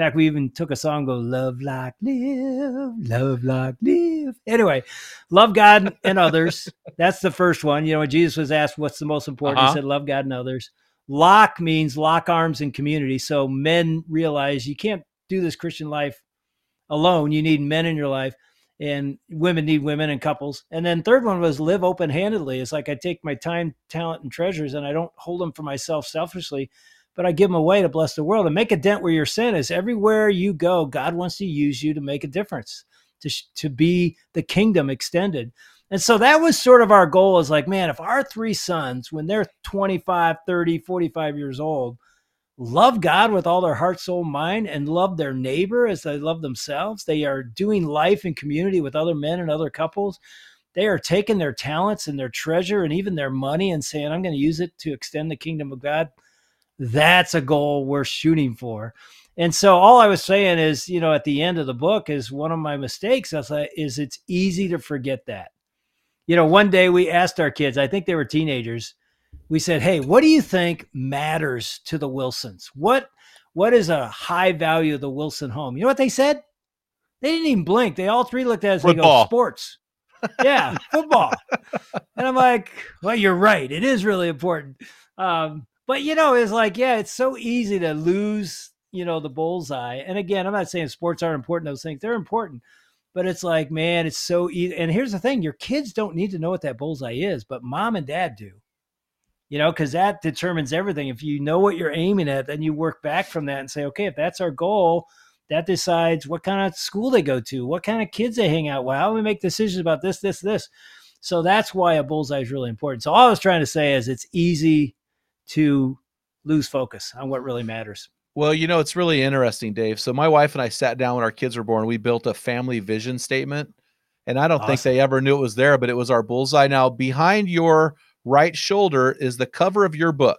In fact, we even took a song, go love, lock, live, love, lock, live. Anyway, love God and others. That's the first one. You know, when Jesus was asked what's the most important, uh-huh. he said, love God and others. Lock means lock arms and community. So men realize you can't do this Christian life alone. You need men in your life and women need women and couples. And then third one was live open handedly. It's like I take my time, talent, and treasures, and I don't hold them for myself selfishly, but I give them away to bless the world and make a dent where your sin is. Everywhere you go, God wants to use you to make a difference, to to be the kingdom extended. And so that was sort of our goal is like, man, if our three sons, when they're 25, 30, 45 years old, love God with all their heart, soul, mind, and love their neighbor as they love themselves. They are doing life in community with other men and other couples. They are taking their talents and their treasure and even their money and saying, I'm going to use it to extend the kingdom of God. That's a goal we're shooting for. And so all I was saying is, you know, at the end of the book is one of my mistakes is, is it's easy to forget that. You know, one day we asked our kids, I think they were teenagers, we said, "Hey, what do you think matters to the Wilsons? What what is a high value of the Wilson home?" You know what they said? They didn't even blink. They all three looked at us. They go, "Sports." yeah, football. and I'm like, "Well, you're right. It is really important." Um, but you know, it's like, yeah, it's so easy to lose, you know, the bullseye. And again, I'm not saying sports aren't important; those things they're important. But it's like, man, it's so easy. And here's the thing: your kids don't need to know what that bullseye is, but mom and dad do you know, because that determines everything. If you know what you're aiming at, then you work back from that and say, okay, if that's our goal, that decides what kind of school they go to, what kind of kids they hang out with, how we make decisions about this, this, this. So that's why a bullseye is really important. So all I was trying to say is it's easy to lose focus on what really matters. Well, you know, it's really interesting, Dave. So my wife and I sat down when our kids were born. We built a family vision statement. And I don't awesome. think they ever knew it was there, but it was our bullseye. Now, behind your right shoulder is the cover of your book.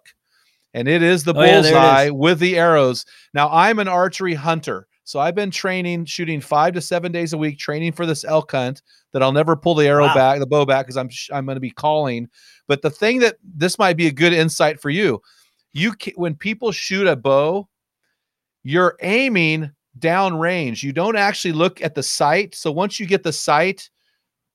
And it is the oh, bullseye yeah, with the arrows. Now, I'm an archery hunter. So I've been training, shooting five to seven days a week, training for this elk hunt that I'll never pull the arrow wow. back, the bow back, because I'm I'm going to be calling. But the thing that this might be a good insight for you, you can, when people shoot a bow, you're aiming down range. You don't actually look at the sight. So once you get the sight,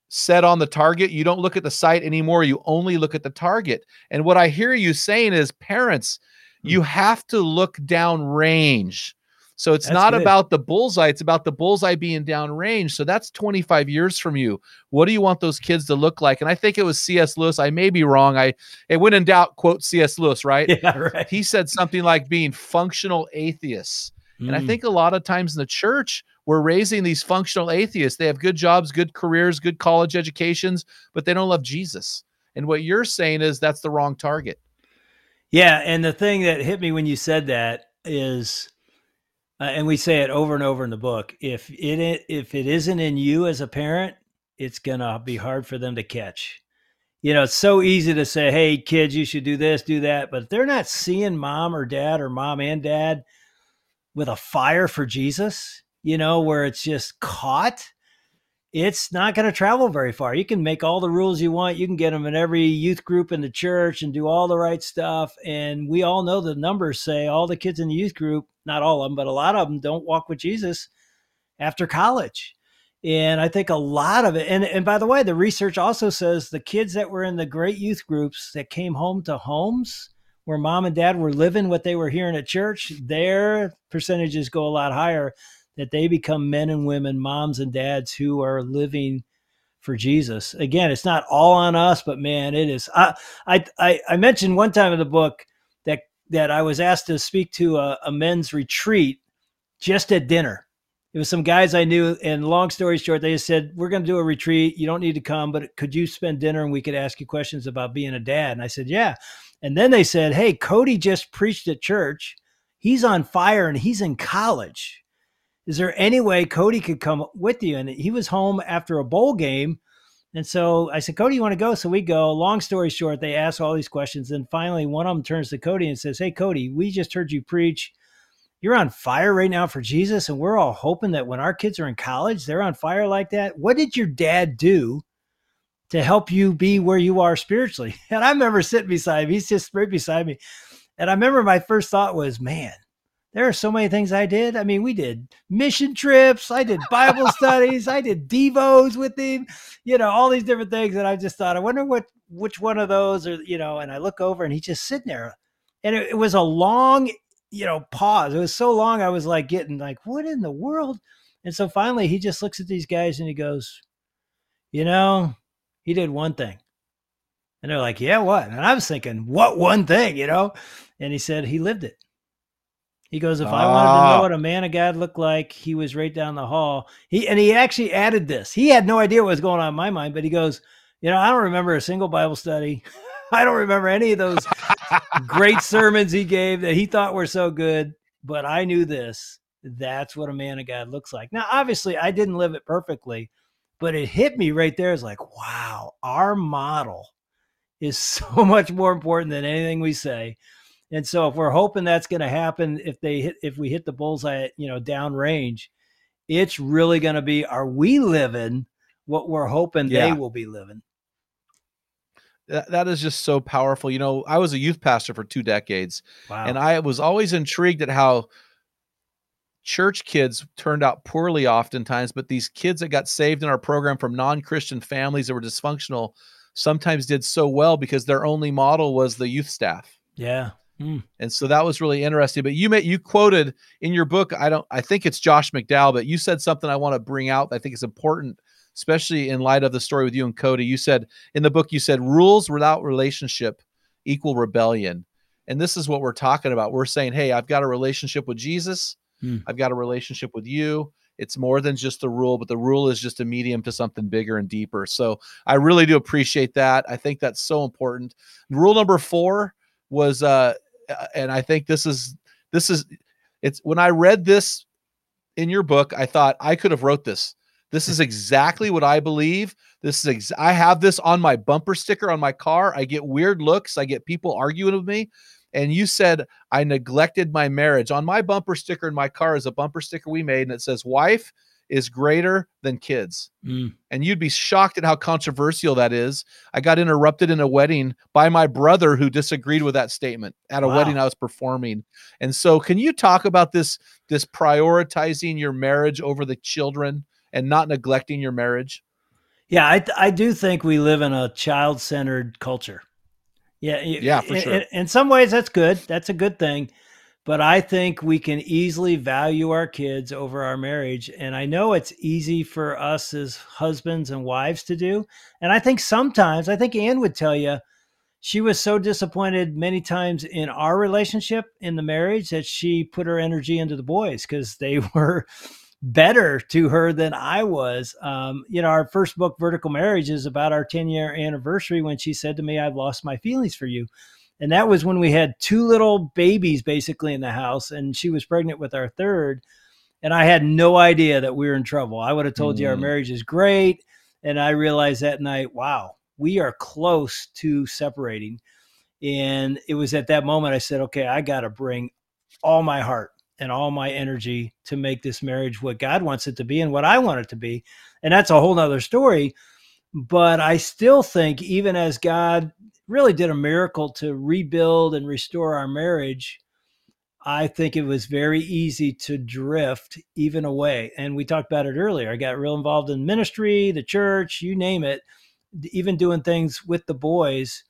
set on the target. You don't look at the sight anymore. You only look at the target. And what I hear you saying is, parents, hmm. you have to look down range. So it's that's not good. about the bullseye, it's about the bullseye being down range. So that's 25 years from you. What do you want those kids to look like? And I think it was C.S. Lewis. I may be wrong. I it when in doubt, quote C.S. Lewis, right? Yeah, right. He said something like being functional atheists. And I Mm. think a lot of times in the church, we're raising these functional atheists. They have good jobs, good careers, good college educations, but they don't love Jesus. And what you're saying is that's the wrong target. Yeah, and the thing that hit me when you said that is, uh, and we say it over and over in the book. If it if it isn't in you as a parent, it's gonna be hard for them to catch. You know, it's so easy to say, "Hey, kids, you should do this, do that," but they're not seeing mom or dad or mom and dad with a fire for Jesus, you know, where it's just caught, it's not going to travel very far. You can make all the rules you want. You can get them in every youth group in the church and do all the right stuff. And we all know the numbers say all the kids in the youth group, not all of them, but a lot of them don't walk with Jesus after college. And I think a lot of it, and, and by the way, the research also says the kids that were in the great youth groups that came home to homes where mom and dad were living what they were hearing at church, their percentages go a lot higher that they become men and women, moms and dads who are living for Jesus. Again, it's not all on us, but man, it is. I I I, mentioned one time in the book that that I was asked to speak to a, a men's retreat just at dinner. It was some guys I knew, and long story short, they said, "We're going to do a retreat. You don't need to come, but could you spend dinner and we could ask you questions about being a dad?" And I said, "Yeah." And then they said, "Hey, Cody just preached at church. He's on fire and he's in college." Is there any way Cody could come with you? And he was home after a bowl game. And so I said, Cody, you want to go? So we go. Long story short, they ask all these questions. And finally, one of them turns to Cody and says, Hey, Cody, we just heard you preach. You're on fire right now for Jesus. And we're all hoping that when our kids are in college, they're on fire like that. What did your dad do to help you be where you are spiritually? And I remember sitting beside him. He's just right beside me. And I remember my first thought was, man, there are so many things I did. I mean, we did mission trips, I did Bible studies, I did devos with him, you know, all these different things. And I just thought, I wonder what which one of those are, you know, and I look over and he's just sitting there. And it, it was a long, you know, pause. It was so long I was like getting like, what in the world? And so finally he just looks at these guys and he goes, you know, he did one thing. And they're like, yeah, what? And I was thinking, what one thing, you know? And he said he lived it. He goes, if I wanted to Ah. know what a man of God looked like, he was right down the hall. He and he actually added this. He had no idea what was going on in my mind, but he goes, you know, I don't remember a single Bible study. I don't remember any of those great sermons he gave that he thought were so good, but I knew this. That's what a man of God looks like. Now, obviously, I didn't live it perfectly, but it hit me right there. It's like, wow, our model is so much more important than anything we say. And so if we're hoping that's going to happen if they hit if we hit the bullseye you know, downrange, it's really going to be are we living what we're hoping Yeah. they will be living? That, that is just so powerful. You know, I was a youth pastor for two decades, Wow. and I was always intrigued at how church kids turned out poorly oftentimes, but these kids that got saved in our program from non-Christian families that were dysfunctional sometimes did so well because their only model was the youth staff. yeah. And so that was really interesting. But you may you quoted in your book, I don't I think it's Josh McDowell, but you said something I want to bring out that I think is important, especially in light of the story with you and Cody. You said in the book, you said rules without relationship equal rebellion. And this is what we're talking about. We're saying, hey, I've got a relationship with Jesus, Hmm. I've got a relationship with you. It's more than just the rule, but the rule is just a medium to something bigger and deeper. So I really do appreciate that. I think that's so important. Rule number four was uh, and I think this is this is it's when I read this in your book, I thought I could have wrote this. This is exactly what I believe. This is ex- I have this on my bumper sticker on my car. I get weird looks. I get people arguing with me. And you said I neglected my marriage. On my bumper sticker in my car is a bumper sticker we made, and it says "Wife is greater than kids." Mm. and you'd be shocked at how controversial that is. I got interrupted in a wedding by my brother who disagreed with that statement at a Wow. wedding I was performing. And so can you talk about this this prioritizing your marriage over the children and not neglecting your marriage? Yeah, I I do think we live in a child centered culture. Yeah, Yeah, for in- sure. In, in some ways, that's good. That's a good thing. But I think we can easily value our kids over our marriage. And I know it's easy for us as husbands and wives to do. And I think sometimes, I think Ann would tell you, she was so disappointed many times in our relationship in the marriage that she put her energy into the boys because they were better to her than I was. Um, you know, our first book, Vertical Marriage, is about our 10 year anniversary when she said to me, I've lost my feelings for you. And that was when we had two little babies basically in the house, and she was pregnant with our third. And I had no idea that we were in trouble. I would have told mm. you our mm. marriage is great. And I realized that night, wow, we are close to separating. And it was at that moment I said, okay, I got to bring all my heart and all my energy to make this marriage what God wants it to be and what I want it to be. And that's a whole nother story. But I still think, even as God really did a miracle to rebuild and restore our marriage, I think it was very easy to drift even away. And we talked about it earlier. I got real involved in ministry, the church, you name it, even doing things with the boys.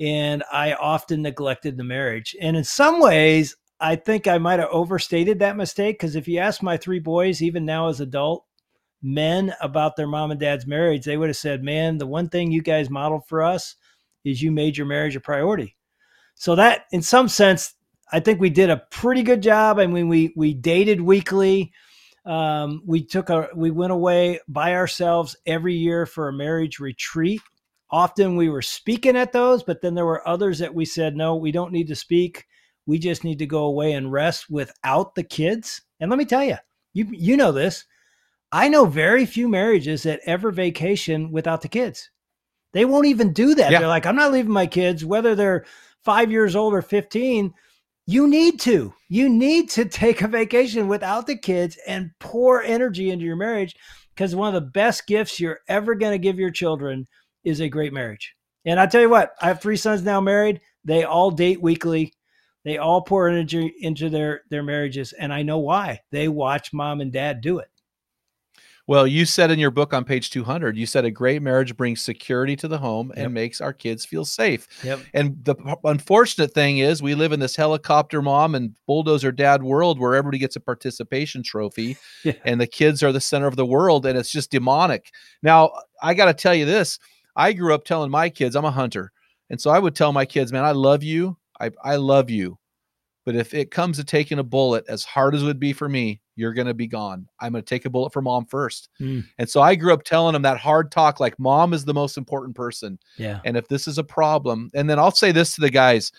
And I often neglected the marriage. And in some ways, I think I might have overstated that mistake because if you ask my three boys, even now as adult men, about their mom and dad's marriage, they would have said, Man, the one thing you guys modeled for us is you made your marriage a priority. So that in some sense, I think we did a pretty good job. I mean, we we dated weekly. Um, we took a we went away by ourselves every year for a marriage retreat. Often we were speaking at those, but then there were others that we said, no, we don't need to speak we just need to go away and rest without the kids. And let me tell you, you you know this. I know very few marriages that ever vacation without the kids. They won't even do that. Yeah. They're like, I'm not leaving my kids, whether they're five years old or 15. You need to. You need to take a vacation without the kids and pour energy into your marriage because one of the best gifts you're ever going to give your children is a great marriage. And I tell you what, I have three sons now married. They all date weekly. They all pour energy into their their marriages, and I know why. They watch mom and dad do it. Well, you said in your book on page 200, you said a great marriage brings security to the home yep. and makes our kids feel safe. Yep. And the unfortunate thing is, we live in this helicopter mom and bulldozer dad world where everybody gets a participation trophy yeah. and the kids are the center of the world and it's just demonic. Now, I got to tell you this I grew up telling my kids, I'm a hunter. And so I would tell my kids, man, I love you. I, I love you. But if it comes to taking a bullet, as hard as it would be for me, you're going to be gone. I'm going to take a bullet for mom first. Mm. And so I grew up telling them that hard talk like mom is the most important person. Yeah. And if this is a problem, and then I'll say this to the guys.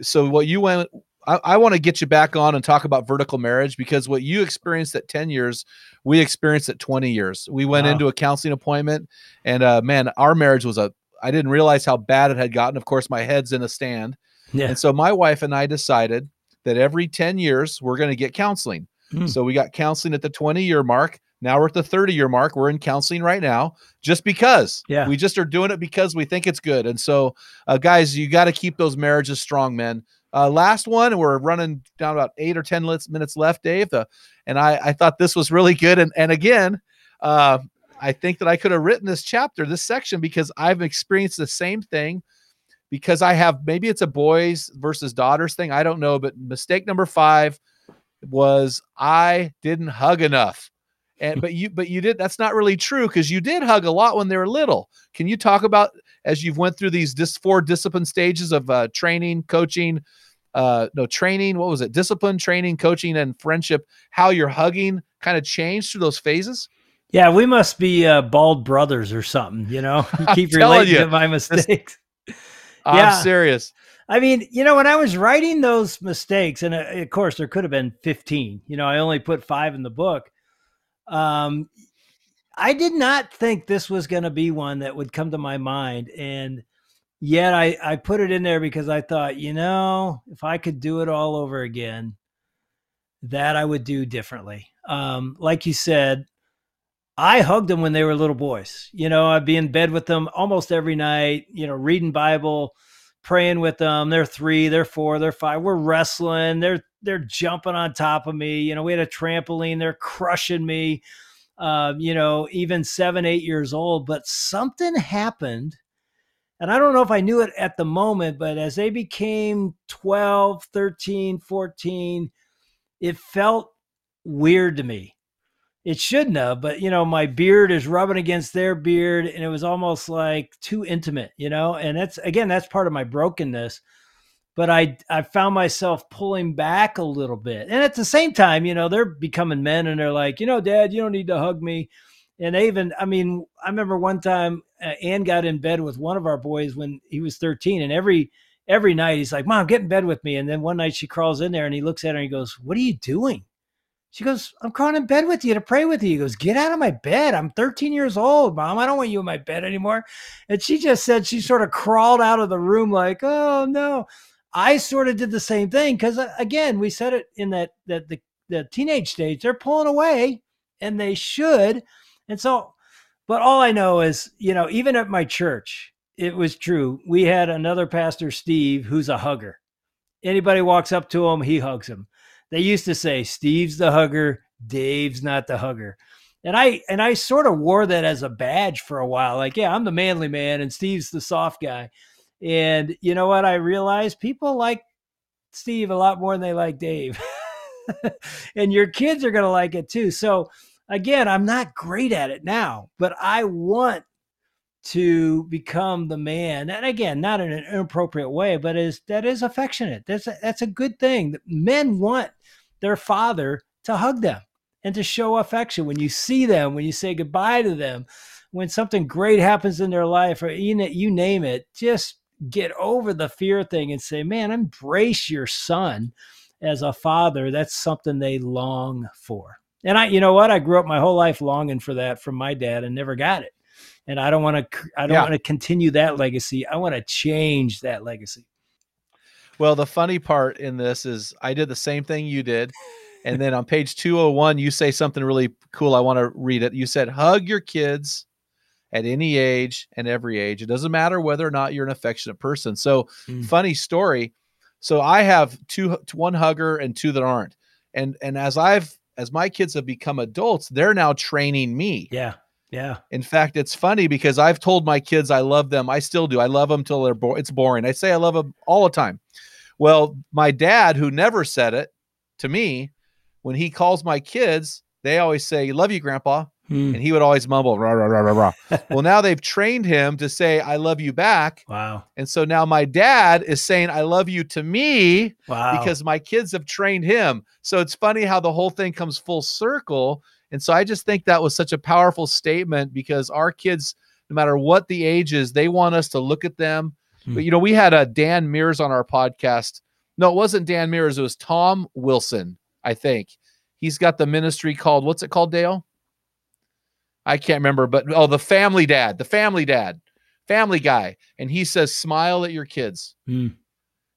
So what you went, I, I want to get you back on and talk about vertical marriage because what you experienced at 10 years, we experienced at 20 years. We went wow. into a counseling appointment and uh, man, our marriage was a, I didn't realize how bad it had gotten. Of course, my head's in a stand yeah. And so my wife and I decided that every 10 years we're going to get counseling. Mm. So we got counseling at the 20 year mark. Now we're at the 30 year mark. We're in counseling right now just because. Yeah. We just are doing it because we think it's good. And so, uh, guys, you got to keep those marriages strong, man. Uh, last one, we're running down about eight or 10 minutes left, Dave. The, and I, I thought this was really good. And, and again, uh, I think that I could have written this chapter, this section, because I've experienced the same thing because I have maybe it's a boys versus daughters thing. I don't know, but mistake number five was I didn't hug enough. And but you but you did that's not really true because you did hug a lot when they were little. Can you talk about as you've went through these dis, four discipline stages of uh, training, coaching, uh, no training, what was it? Discipline, training, coaching, and friendship, how your hugging kind of changed through those phases? Yeah, we must be uh, bald brothers or something, you know. keep relating you, to my mistakes. I'm yeah. serious. I mean, you know, when I was writing those mistakes, and uh, of course there could have been 15. You know, I only put five in the book. Um, I did not think this was going to be one that would come to my mind, and yet I I put it in there because I thought, you know, if I could do it all over again, that I would do differently. Um, like you said, I hugged them when they were little boys. You know, I'd be in bed with them almost every night, you know, reading Bible, praying with them. They're three, they're four, they're five. We're wrestling. They're they're jumping on top of me. You know, we had a trampoline, they're crushing me. Uh, you know, even seven, eight years old. But something happened. And I don't know if I knew it at the moment, but as they became 12, 13, 14, it felt weird to me it shouldn't have, but you know, my beard is rubbing against their beard and it was almost like too intimate, you know? And that's again, that's part of my brokenness. But I I found myself pulling back a little bit. And at the same time, you know, they're becoming men and they're like, you know, dad, you don't need to hug me. And they even, I mean, I remember one time uh, Ann got in bed with one of our boys when he was 13 and every every night he's like, Mom, get in bed with me. And then one night she crawls in there and he looks at her and he goes, What are you doing? She goes, I'm crawling in bed with you to pray with you. He goes, Get out of my bed. I'm 13 years old, mom. I don't want you in my bed anymore. And she just said she sort of crawled out of the room like, Oh no. I sort of did the same thing because uh, again, we said it in that that the, the teenage stage, they're pulling away and they should. And so, but all I know is, you know, even at my church, it was true. We had another pastor, Steve, who's a hugger. Anybody walks up to him, he hugs him they used to say Steve's the hugger, Dave's not the hugger. And I and I sort of wore that as a badge for a while. Like, yeah, I'm the manly man and Steve's the soft guy. And you know what? I realized people like Steve a lot more than they like Dave. and your kids are going to like it too. So again, I'm not great at it now, but I want to become the man and again not in an inappropriate way but is that is affectionate. That's a, that's a good thing men want their father to hug them and to show affection. When you see them when you say goodbye to them when something great happens in their life or you, you name it just get over the fear thing and say man embrace your son as a father. That's something they long for. And i you know what? I grew up my whole life longing for that from my dad and never got it and I don't want to I don't yeah. want to continue that legacy. I want to change that legacy. Well, the funny part in this is I did the same thing you did. And then on page 201 you say something really cool. I want to read it. You said hug your kids at any age and every age. It doesn't matter whether or not you're an affectionate person. So, mm. funny story. So I have two one hugger and two that aren't. And and as I've as my kids have become adults, they're now training me. Yeah. Yeah. In fact, it's funny because I've told my kids I love them. I still do. I love them till they're bo- it's boring. I say I love them all the time. Well, my dad, who never said it to me, when he calls my kids, they always say, "Love you, Grandpa," hmm. and he would always mumble, rah, rah, rah, rah, rah. well, now they've trained him to say, "I love you" back. Wow. And so now my dad is saying, "I love you" to me wow. because my kids have trained him. So it's funny how the whole thing comes full circle and so I just think that was such a powerful statement because our kids, no matter what the age is, they want us to look at them. Hmm. But you know, we had a uh, Dan Mears on our podcast. No, it wasn't Dan Mears, it was Tom Wilson, I think. He's got the ministry called what's it called, Dale? I can't remember, but oh, the family dad, the family dad, family guy. And he says, smile at your kids. Hmm.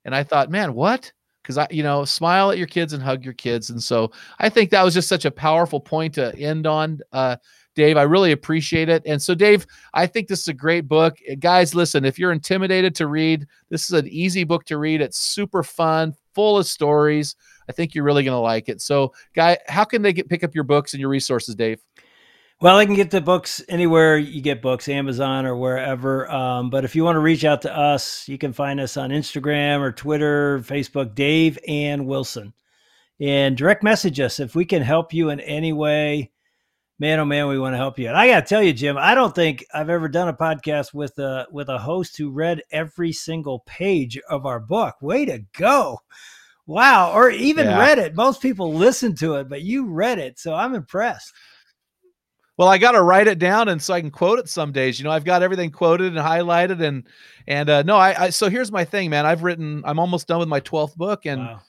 And I thought, man, what? Because I, you know, smile at your kids and hug your kids. And so I think that was just such a powerful point to end on. Uh, Dave, I really appreciate it. And so, Dave, I think this is a great book. Guys, listen, if you're intimidated to read, this is an easy book to read. It's super fun, full of stories. I think you're really going to like it. So, guy, how can they get pick up your books and your resources, Dave? Well, I can get the books anywhere you get books, Amazon or wherever. Um, but if you want to reach out to us, you can find us on Instagram or Twitter, Facebook, Dave and Wilson, and direct message us if we can help you in any way. Man, oh man, we want to help you. And I got to tell you, Jim, I don't think I've ever done a podcast with a with a host who read every single page of our book. Way to go! Wow, or even yeah. read it. Most people listen to it, but you read it, so I'm impressed. Well, I got to write it down and so I can quote it some days. You know, I've got everything quoted and highlighted and and uh, no, I, I so here's my thing, man. I've written. I'm almost done with my 12th book, and wow.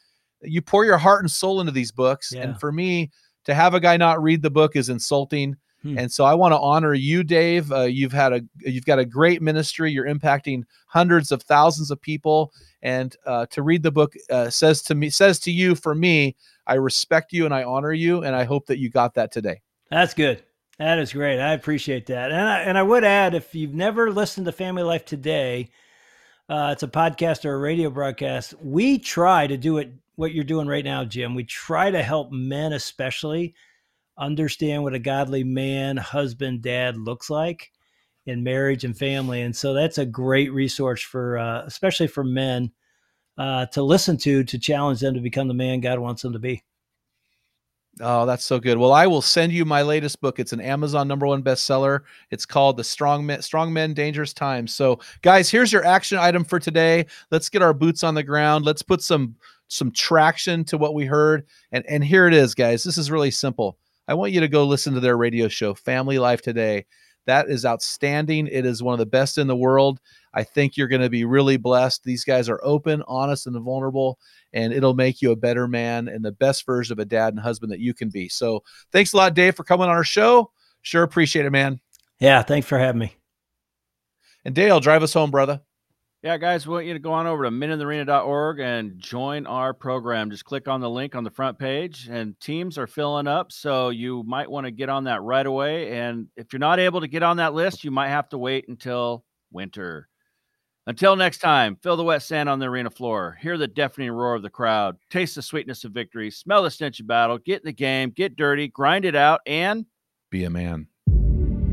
you pour your heart and soul into these books. Yeah. And for me, to have a guy not read the book is insulting. Hmm. And so I want to honor you, Dave. Uh, you've had a you've got a great ministry. You're impacting hundreds of thousands of people. And uh, to read the book uh, says to me says to you, for me, I respect you and I honor you, and I hope that you got that today. That's good. That is great. I appreciate that. And I, and I would add if you've never listened to FamilyLife Today, uh, it's a podcast or a radio broadcast. We try to do it what you're doing right now, Jim. We try to help men, especially, understand what a godly man, husband, dad looks like in marriage and family. And so that's a great resource for, uh, especially for men, uh, to listen to to challenge them to become the man God wants them to be. Oh, that's so good. Well, I will send you my latest book. It's an Amazon number one bestseller. It's called The Strong Men, Strong Men Dangerous Times. So, guys, here's your action item for today. Let's get our boots on the ground. Let's put some some traction to what we heard. And and here it is, guys. This is really simple. I want you to go listen to their radio show, FamilyLife Today. That is outstanding. It is one of the best in the world. I think you're going to be really blessed. These guys are open, honest, and vulnerable, and it'll make you a better man and the best version of a dad and husband that you can be. So, thanks a lot, Dave, for coming on our show. Sure appreciate it, man. Yeah, thanks for having me. And Dale, drive us home, brother. Yeah, guys, we want you to go on over to meninthearena.org and join our program. Just click on the link on the front page, and teams are filling up. So you might want to get on that right away. And if you're not able to get on that list, you might have to wait until winter. Until next time, feel the wet sand on the arena floor, hear the deafening roar of the crowd, taste the sweetness of victory, smell the stench of battle, get in the game, get dirty, grind it out, and be a man.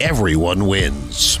everyone wins.